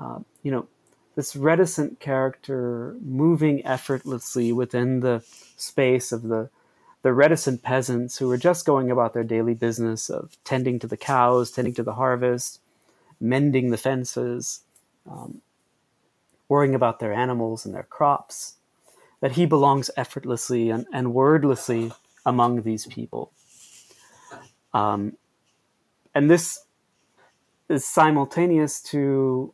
uh, you know, this reticent character moving effortlessly within the space of the the reticent peasants who were just going about their daily business of tending to the cows, tending to the harvest, mending the fences, um, worrying about their animals and their crops, that he belongs effortlessly and, and wordlessly among these people. Um, and this is simultaneous to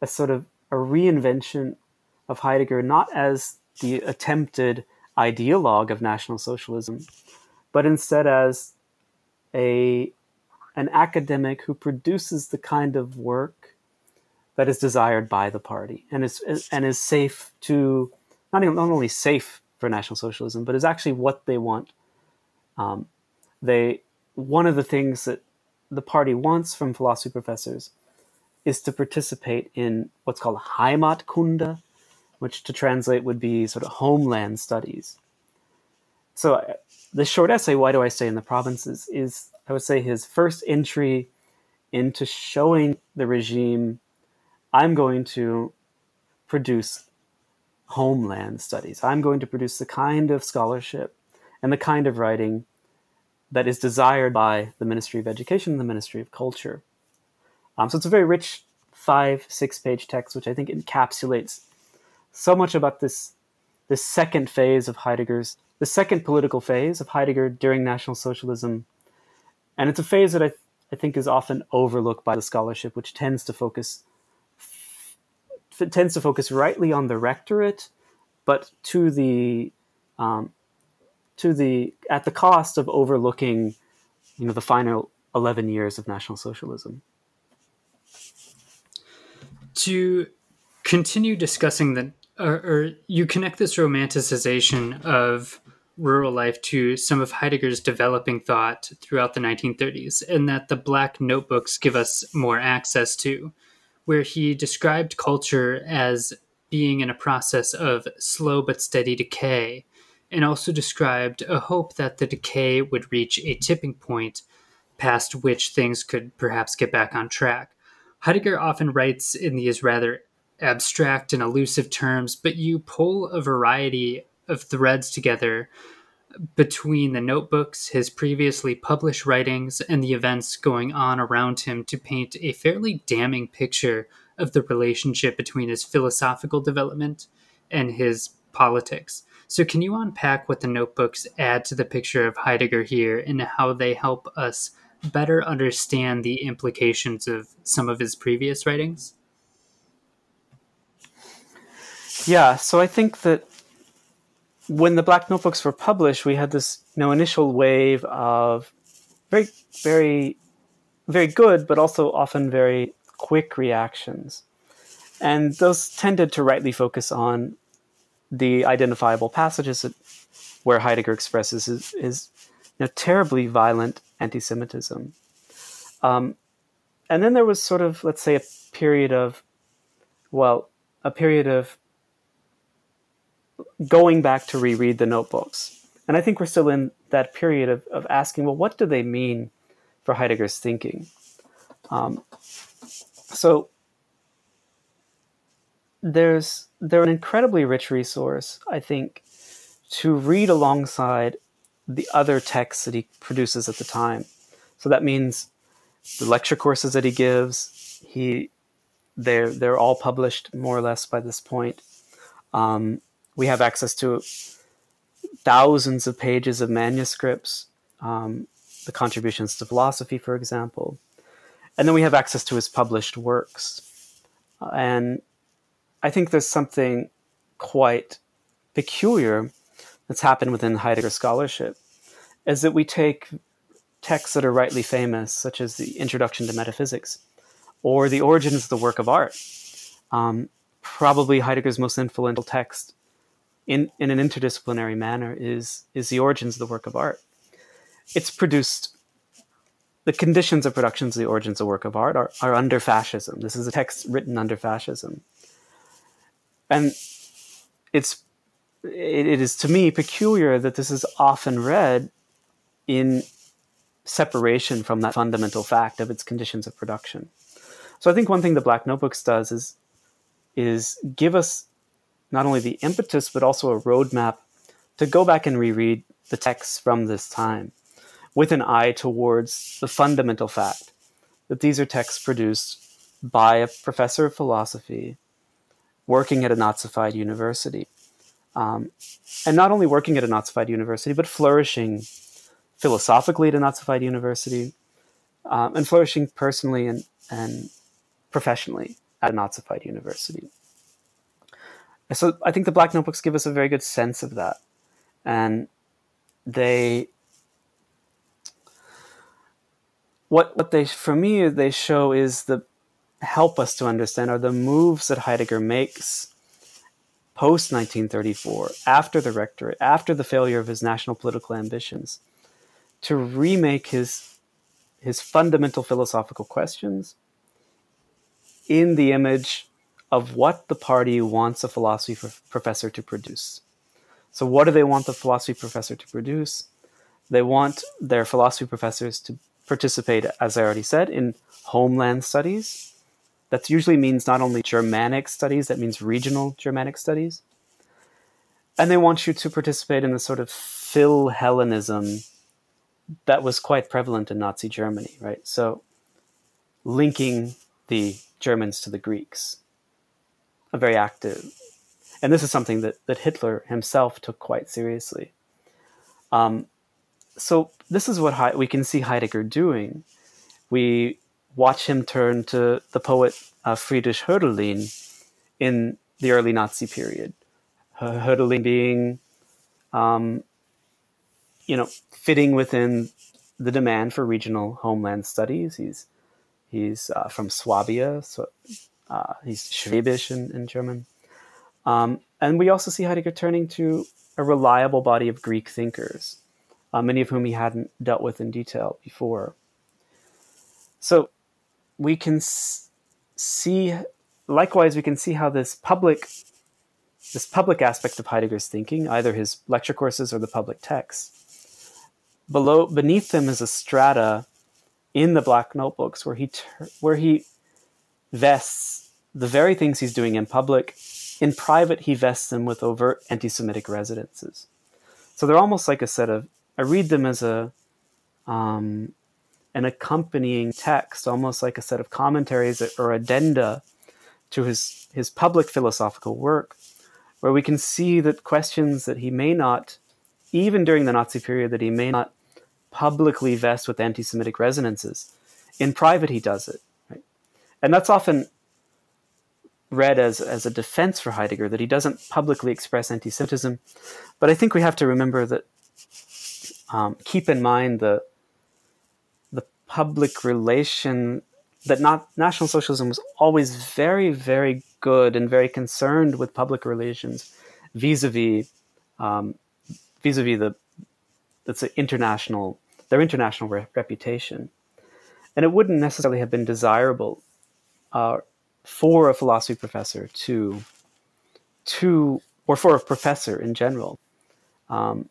a sort of a reinvention of Heidegger, not as the attempted ideologue of National Socialism, but instead as a an academic who produces the kind of work that is desired by the party and is and is safe to not, even, not only safe for National Socialism, but is actually what they want. Um, they one of the things that the party wants from philosophy professors is to participate in what's called Heimatkunde, which to translate would be sort of homeland studies. So, uh, the short essay, Why Do I Stay in the Provinces, is, I would say, his first entry into showing the regime I'm going to produce homeland studies. I'm going to produce the kind of scholarship and the kind of writing that is desired by the Ministry of Education and the Ministry of Culture. Um, so it's a very rich five, six page text, which I think encapsulates so much about this, this second phase of Heidegger's, the second political phase of Heidegger during National Socialism. And it's a phase that I, th- I think is often overlooked by the scholarship, which tends to focus f- tends to focus rightly on the rectorate, but to the um, to the at the cost of overlooking, you know, the final eleven years of National Socialism. To continue discussing the, or, or you connect this romanticization of rural life to some of Heidegger's developing thought throughout the 1930s, and that the Black Notebooks give us more access to, where he described culture as being in a process of slow but steady decay, and also described a hope that the decay would reach a tipping point past which things could perhaps get back on track. Heidegger often writes in these rather abstract and elusive terms, but you pull a variety of threads together between the notebooks, his previously published writings, and the events going on around him to paint a fairly damning picture of the relationship between his philosophical development and his politics. So, can you unpack what the notebooks add to the picture of Heidegger here and how they help us better understand the implications of some of his previous writings? Yeah, so I think that when the Black Notebooks were published, we had this you know initial wave of very, very, very good, but also often very quick reactions, and those tended to rightly focus on the identifiable passages where Heidegger expresses his, his you know, terribly violent anti-Semitism. Um, and then there was sort of, let's say, a period of, well, a period of going back to reread the notebooks. And I think we're still in that period of, of asking, well, what do they mean for Heidegger's thinking? Um, so there's they're an incredibly rich resource, I think, to read alongside the other texts that he produces at the time. So that means the lecture courses that he gives, he they're they're all published more or less by this point. Um, we have access to thousands of pages of manuscripts, um, the contributions to philosophy, for example, and then we have access to his published works. And I think there's something quite peculiar that's happened within Heidegger scholarship, is that we take texts that are rightly famous, such as the Introduction to Metaphysics or the Origins of the Work of Art. Um, probably Heidegger's most influential text in, in an interdisciplinary manner is, is the Origins of the Work of Art. It's produced, the conditions of productions of the Origins of Work of Art are, are under fascism. This is a text written under fascism and it's it, it is to me peculiar that this is often read in separation from that fundamental fact of its conditions of production. So I think one thing the Black Notebooks does is is give us not only the impetus but also a roadmap to go back and reread the texts from this time with an eye towards the fundamental fact that these are texts produced by a professor of philosophy working at a Nazified university. Um, and not only working at a Nazified university, but flourishing philosophically at a Nazified university, um, and flourishing personally and, and professionally at a Nazified university. So I think the Black Notebooks give us a very good sense of that. And they what what they for me they show is the help us to understand are the moves that Heidegger makes post 1934, after the rectorate, after the failure of his national political ambitions, to remake his, his fundamental philosophical questions in the image of what the party wants a philosophy professor to produce. So, what do they want the philosophy professor to produce? They want their philosophy professors to participate, as I already said, in homeland studies, that usually means not only Germanic studies, that means regional Germanic studies. And they want you to participate in the sort of Philhellenism that was quite prevalent in Nazi Germany, right? So linking the Germans to the Greeks, a very active. And this is something that, that Hitler himself took quite seriously. Um, so this is what we can see Heidegger doing. We watch him turn to the poet uh, Friedrich Hölderlin in the early Nazi period. Hölderlin being, um, you know, fitting within the demand for regional homeland studies. He's he's uh, from Swabia, so uh, he's Schwäbisch in, in German. Um, and we also see Heidegger turning to a reliable body of Greek thinkers, uh, many of whom he hadn't dealt with in detail before. So we can see likewise we can see how this public this public aspect of Heidegger's thinking, either his lecture courses or the public texts, below beneath them is a strata in the black notebooks where he ter- where he vests the very things he's doing in public. In private, he vests them with overt anti-Semitic residences. So they're almost like a set of, I read them as a, um, an accompanying text, almost like a set of commentaries or addenda to his, his public philosophical work, where we can see that questions that he may not, even during the Nazi period, that he may not publicly vest with anti Semitic resonances. In private, he does it. Right? And that's often read as, as a defense for Heidegger, that he doesn't publicly express anti Semitism. But I think we have to remember that, um, keep in mind the, public relation that not National Socialism was always very, very good and very concerned with public relations vis-a-vis um, vis-a-vis the that's an international their international re- reputation, and it wouldn't necessarily have been desirable uh, for a philosophy professor to to or for a professor in general um,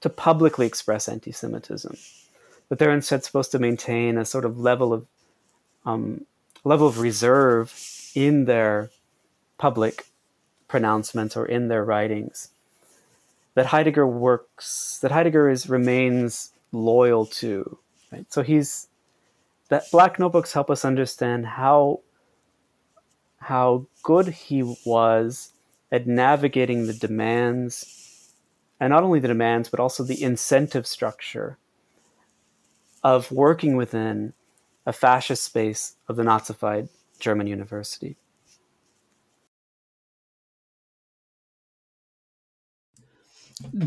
to publicly express anti-Semitism. But they're instead supposed to maintain a sort of level of um, level of reserve in their public pronouncements or in their writings. That Heidegger works that Heidegger is remains loyal to right? So he's that black notebooks help us understand how how good he was at navigating the demands and not only the demands but also the incentive structure of working within a fascist space of the Nazified German university.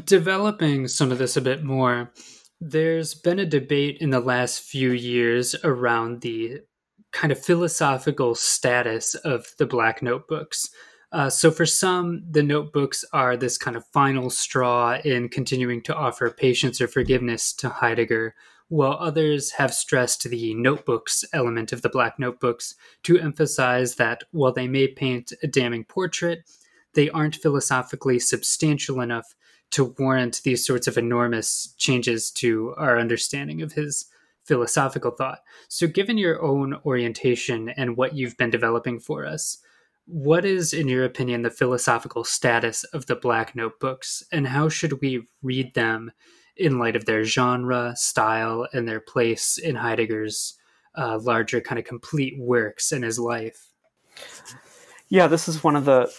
Developing some of this a bit more, there's been a debate in the last few years around the kind of philosophical status of the Black Notebooks. Uh, so, for some, the notebooks are this kind of final straw in continuing to offer patience or forgiveness to Heidegger, while others have stressed the notebooks element of the Black Notebooks to emphasize that while they may paint a damning portrait, they aren't philosophically substantial enough to warrant these sorts of enormous changes to our understanding of his philosophical thought. So, given your own orientation and what you've been developing for us, what is, in your opinion, the philosophical status of the Black Notebooks, and how should we read them in light of their genre, style, and their place in Heidegger's uh, larger kind of complete works in his life. Yeah, this is one of the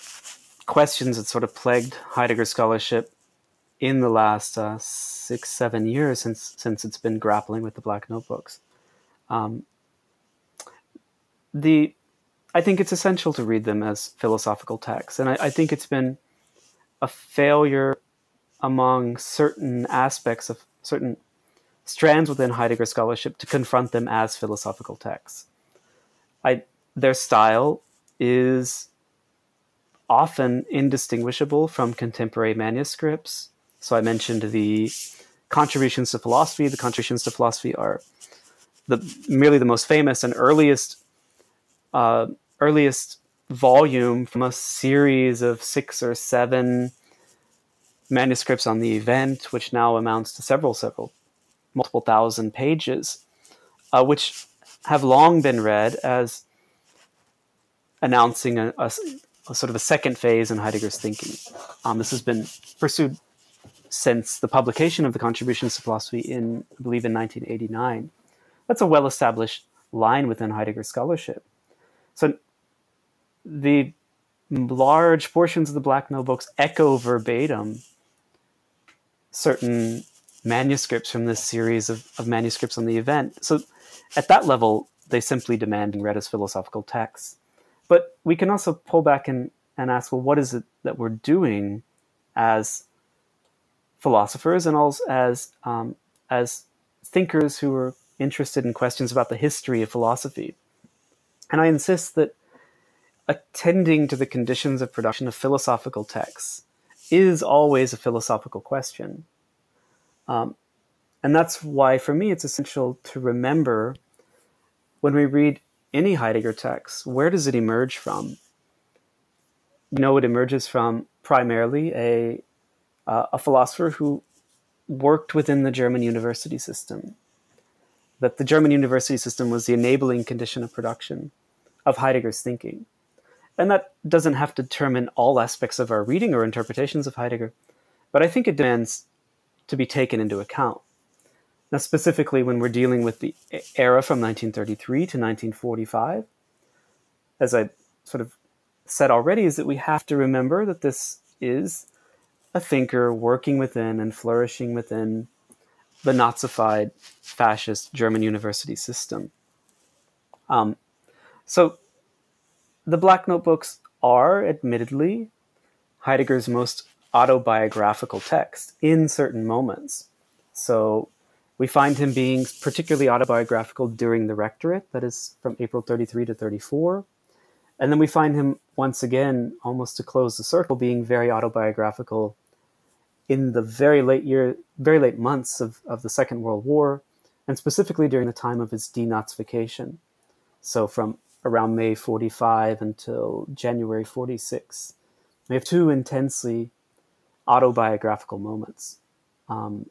questions that sort of plagued Heidegger scholarship in the last uh, six, seven years since since it's been grappling with the Black Notebooks. Um, the I think it's essential to read them as philosophical texts, and I, I think it's been a failure among certain aspects of certain strands within Heidegger scholarship to confront them as philosophical texts. I, their style is often indistinguishable from contemporary manuscripts. So I mentioned the contributions to philosophy. The contributions to philosophy are the merely the most famous and earliest uh, earliest volume from a series of six or seven manuscripts on the event, which now amounts to several, several, multiple thousand pages, uh, which have long been read as announcing a, a, a, sort of a second phase in Heidegger's thinking. Um, this has been pursued since the publication of the Contributions to Philosophy in, I believe, in 1989. That's a well-established line within Heidegger scholarship. So the large portions of the Black Notebooks echo verbatim certain manuscripts from this series of, of manuscripts on the event. So at that level, they simply demand read as philosophical texts. But we can also pull back and, and ask, well, what is it that we're doing as philosophers and also as um, as thinkers who are interested in questions about the history of philosophy? And I insist that attending to the conditions of production of philosophical texts is always a philosophical question. Um, and that's why, for me, it's essential to remember when we read any Heidegger text, where does it emerge from? You know, it emerges from primarily a, uh, a philosopher who worked within the German university system. That the German university system was the enabling condition of production of Heidegger's thinking and that doesn't have to determine all aspects of our reading or interpretations of Heidegger, but I think it demands to be taken into account. Now, specifically, when we're dealing with the era from 1933 to 1945, as I sort of said already, is that we have to remember that this is a thinker working within and flourishing within the Nazified fascist German university system. Um, so, the Black Notebooks are admittedly Heidegger's most autobiographical text in certain moments. So, we find him being particularly autobiographical during the rectorate, that is from April 33 to 34. And then we find him once again, almost to close the circle, being very autobiographical in the very late year, very late months of, of the Second World War, and specifically during the time of his denazification. So from around May 45 until January 46. We have two intensely autobiographical moments. Um,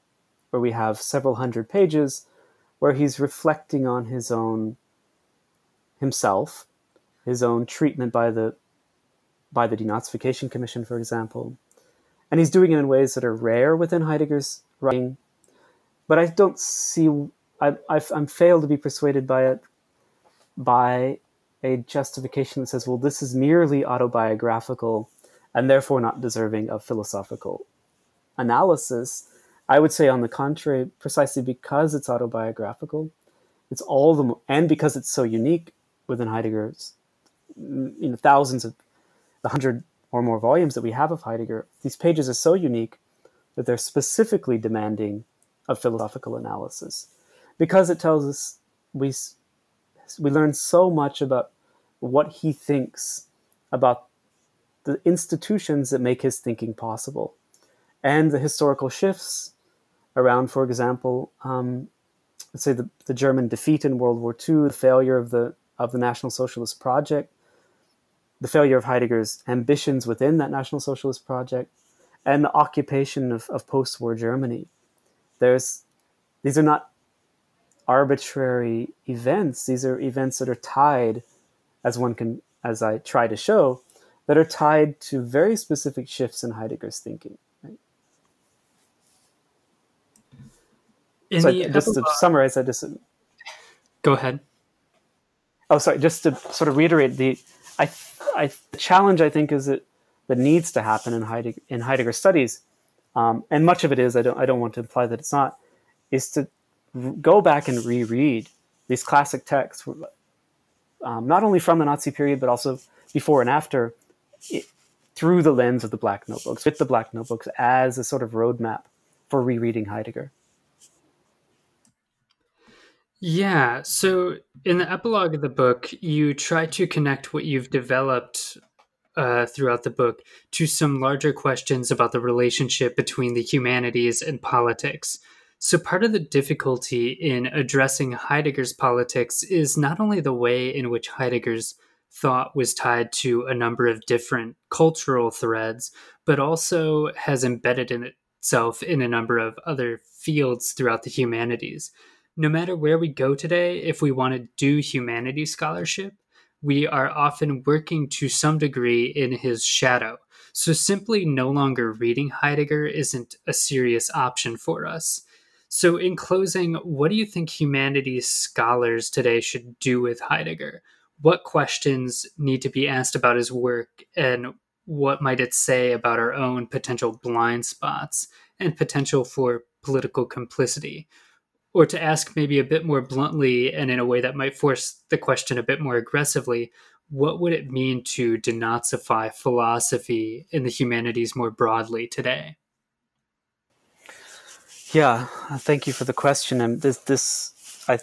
where we have several hundred pages where he's reflecting on his own himself, his own treatment by the by the denazification commission, for example, and he's doing it in ways that are rare within Heidegger's writing. But I don't see I, i am failed to be persuaded by it by a justification that says, well, this is merely autobiographical and therefore not deserving of philosophical analysis. I would say, on the contrary, precisely because it's autobiographical, it's all the and because it's so unique within Heidegger's, mm, you know, thousands of the hundred or more volumes that we have of Heidegger. These pages are so unique that they're specifically demanding of philosophical analysis, because it tells us we we learn so much about what he thinks about the institutions that make his thinking possible and the historical shifts around, for example, um, let's say the, the German defeat in World War II, the failure of the of the National Socialist Project, the failure of Heidegger's ambitions within that National Socialist Project, and the occupation of, of post-war Germany. There's these are not arbitrary events. These are events that are tied, as one can, as I try to show, that are tied to very specific shifts in Heidegger's thinking. In so just to summarize I just go ahead. Oh, sorry. Just to sort of reiterate the, I, I the challenge I think is that that needs to happen in Heidegger in Heidegger studies, um, and much of it is I don't I don't want to imply that it's not, is to go back and reread these classic texts, um, not only from the Nazi period but also before and after, it, through the lens of the Black Notebooks, with the Black Notebooks as a sort of roadmap for rereading Heidegger. Yeah. So in the epilogue of the book, you try to connect what you've developed uh, throughout the book to some larger questions about the relationship between the humanities and politics. So, part of the difficulty in addressing Heidegger's politics is not only the way in which Heidegger's thought was tied to a number of different cultural threads, but also has embedded in itself in a number of other fields throughout the humanities no matter where we go today, if we want to do humanities scholarship, we are often working to some degree in his shadow. So simply no longer reading Heidegger isn't a serious option for us. So, in closing, what do you think humanities scholars today should do with Heidegger? What questions need to be asked about his work, and what might it say about our own potential blind spots and potential for political complicity? or to ask maybe a bit more bluntly and in a way that might force the question a bit more aggressively, what would it mean to denazify philosophy in the humanities more broadly today? Yeah, thank you for the question. And this, this, I,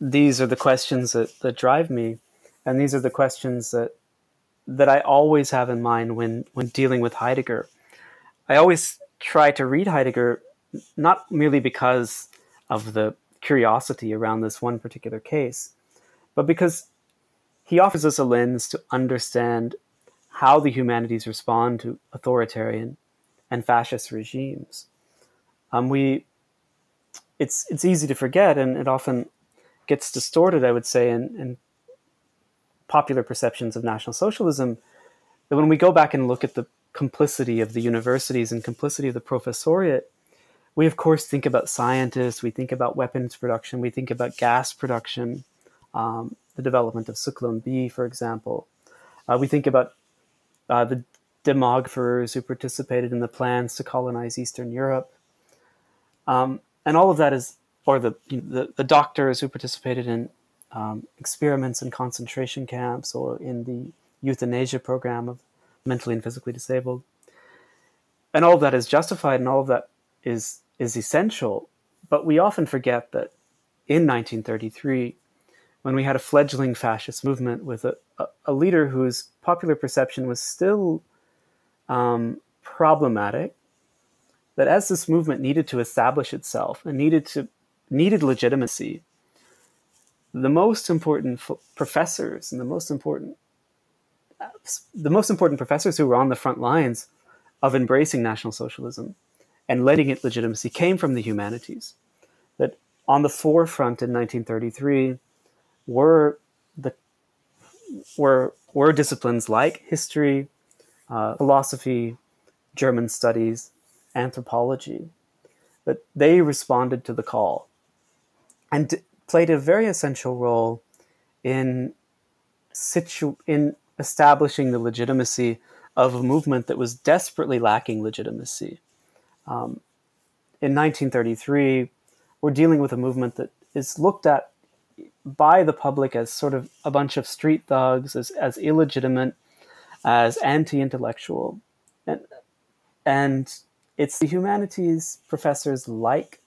these are the questions that, that drive me, and these are the questions that that I always have in mind when when dealing with Heidegger. I always try to read Heidegger not merely because of the curiosity around this one particular case, but because he offers us a lens to understand how the humanities respond to authoritarian and fascist regimes. Um, we, it's it's easy to forget, and it often gets distorted. I would say in, in popular perceptions of National Socialism, that when we go back and look at the complicity of the universities and complicity of the professoriate, we of course think about scientists, we think about weapons production, we think about gas production, um, the development of Zyklon B, for example. Uh, we think about uh, the demographers who participated in the plans to colonize Eastern Europe. Um, and all of that is, or the, you know, the, the, doctors who participated in um, experiments in concentration camps or in the euthanasia program of mentally and physically disabled. And all of that is justified and all of that is, is essential. But we often forget that in 1933, when we had a fledgling fascist movement with a, a, a leader whose popular perception was still um, problematic, that as this movement needed to establish itself and needed to needed legitimacy, the most important f- professors and the most important the most important professors who were on the front lines of embracing National Socialism and letting it legitimacy came from the humanities. That on the forefront in 1933 were the were were disciplines like history, uh, philosophy, German studies, anthropology, but they responded to the call and played a very essential role in situ in establishing the legitimacy of a movement that was desperately lacking legitimacy. Um, in 1933, we're dealing with a movement that is looked at by the public as sort of a bunch of street thugs, as, as illegitimate, as anti-intellectual, and and it's the humanities professors like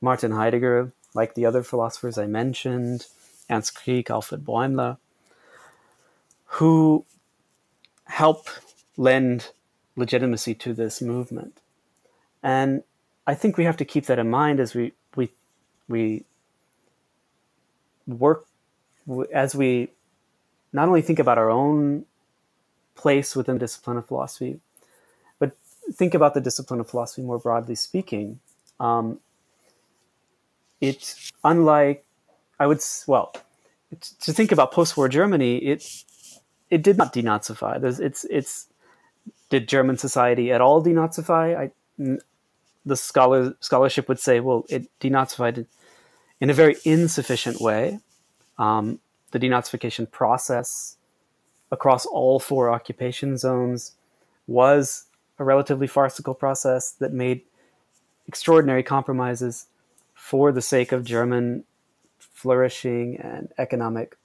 Martin Heidegger, like the other philosophers I mentioned, Ernst Krieck, Alfred Bäumler, who help lend legitimacy to this movement. And I think we have to keep that in mind as we we we work as we not only think about our own place within the discipline of philosophy, think about the discipline of philosophy more broadly speaking. Um, it, unlike, I would, well, to think about post-war Germany, it it did not denazify. There's, it's it's did German society at all denazify? I, the scholar scholarship would say, well, it denazified in a very insufficient way. Um, the denazification process across all four occupation zones was a relatively farcical process that made extraordinary compromises for the sake of German flourishing and economic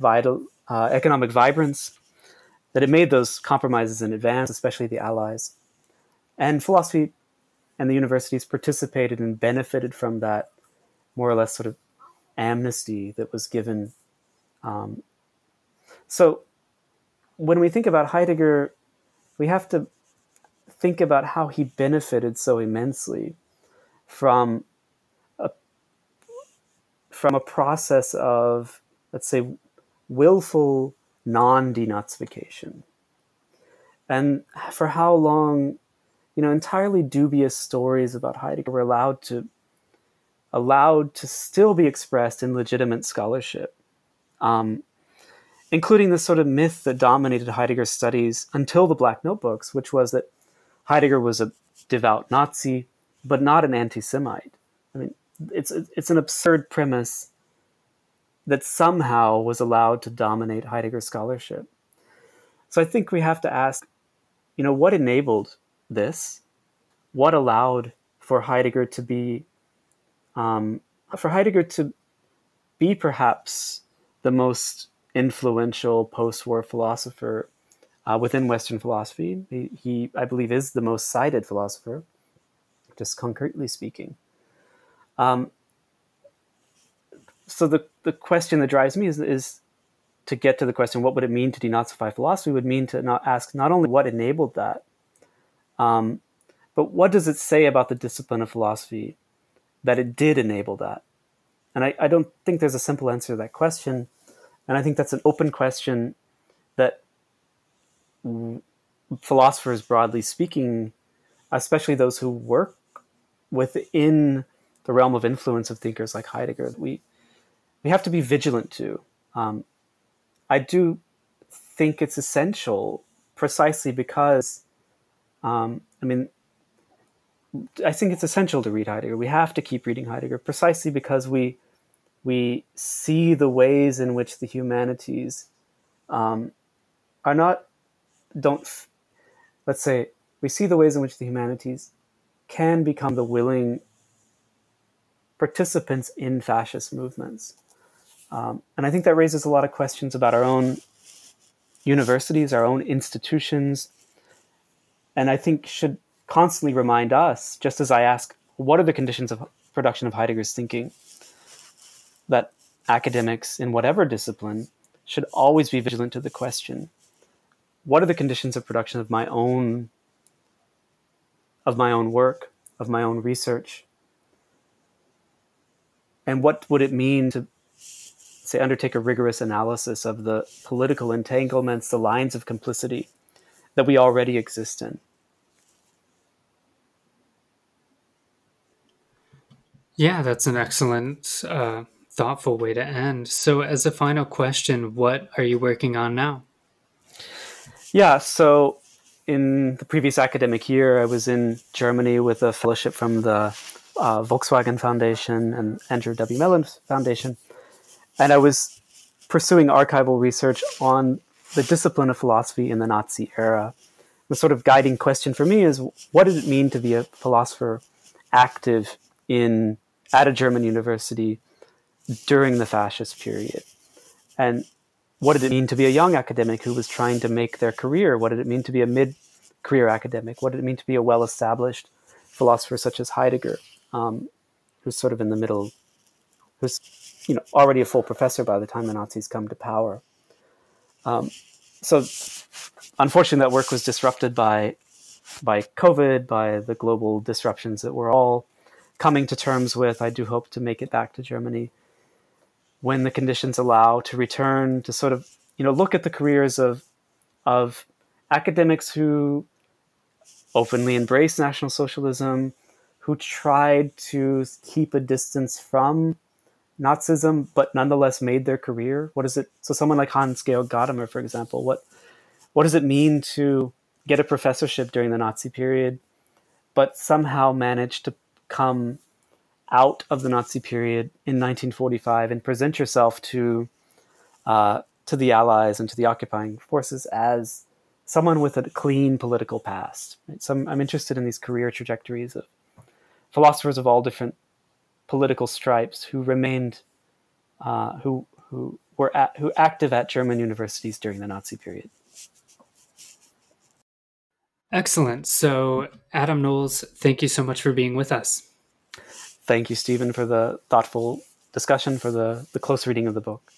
vital uh, economic vibrance. That it made those compromises in advance, especially the Allies, and philosophy and the universities participated and benefited from that more or less sort of amnesty that was given. Um, so when we think about Heidegger, we have to think about how he benefited so immensely from a, from a process of, let's say, willful non-denazification. And for how long, you know, entirely dubious stories about Heidegger were allowed to allowed to still be expressed in legitimate scholarship. Um, including the sort of myth that dominated Heidegger's studies until the Black Notebooks, which was that Heidegger was a devout Nazi, but not an anti-Semite. I mean, it's it's an absurd premise that somehow was allowed to dominate Heidegger's scholarship. So I think we have to ask, you know, what enabled this? What allowed for Heidegger to be, um, for Heidegger to be perhaps the most influential post-war philosopher uh, within Western philosophy. He, he, I believe, is the most cited philosopher, just concretely speaking. Um, so the, the question that drives me is, is to get to the question, what would it mean to denazify philosophy? Would mean to not ask not only what enabled that, um, but what does it say about the discipline of philosophy that it did enable that? And I, I don't think there's a simple answer to that question. And I think that's an open question philosophers, broadly speaking, especially those who work within the realm of influence of thinkers like Heidegger, we we have to be vigilant to. Um, I do think it's essential, precisely because Um, I mean, I think it's essential to read Heidegger. We have to keep reading Heidegger precisely because we we see the ways in which the humanities um, are not don't let's say we see the ways in which the humanities can become the willing participants in fascist movements. Um, and I think that raises a lot of questions about our own universities, our own institutions, and I think should constantly remind us, just as I ask, what are the conditions of production of Heidegger's thinking, that academics in whatever discipline should always be vigilant to the question what are the conditions of production of my own of my own work of my own research? And what would it mean to say undertake a rigorous analysis of the political entanglements the lines of complicity that we already exist in? Yeah that's an excellent uh, thoughtful way to end. So as a final question what are you working on now yeah, so in the previous academic year, I was in Germany with a fellowship from the uh, Volkswagen Foundation and Andrew W. Mellon Foundation. And I was pursuing archival research on the discipline of philosophy in the Nazi era. The sort of guiding question for me is what did it mean to be a philosopher active in at a German university during the fascist period? And what did it mean to be a young academic who was trying to make their career? What did it mean to be a mid career academic? What did it mean to be a well established philosopher such as Heidegger, um, who's sort of in the middle, who's you know already a full professor by the time the Nazis come to power? Um, so, unfortunately, that work was disrupted by by COVID, by the global disruptions that we're all coming to terms with. I do hope to make it back to Germany when the conditions allow to return to sort of you know look at the careers of of academics who openly embraced National Socialism, who tried to keep a distance from Nazism, but nonetheless made their career. What is it? So someone like Hans Georg Gadamer, for example, what what does it mean to get a professorship during the Nazi period, but somehow manage to come out of the Nazi period in 1945 and present yourself to uh, to the Allies and to the occupying forces as someone with a clean political past. So I'm, I'm interested in these career trajectories of philosophers of all different political stripes who remained uh, who who were at, who active at German universities during the Nazi period. Excellent. So, Adam Knowles, thank you so much for being with us thank you, Stephen, for the thoughtful discussion, for the, the close reading of the book.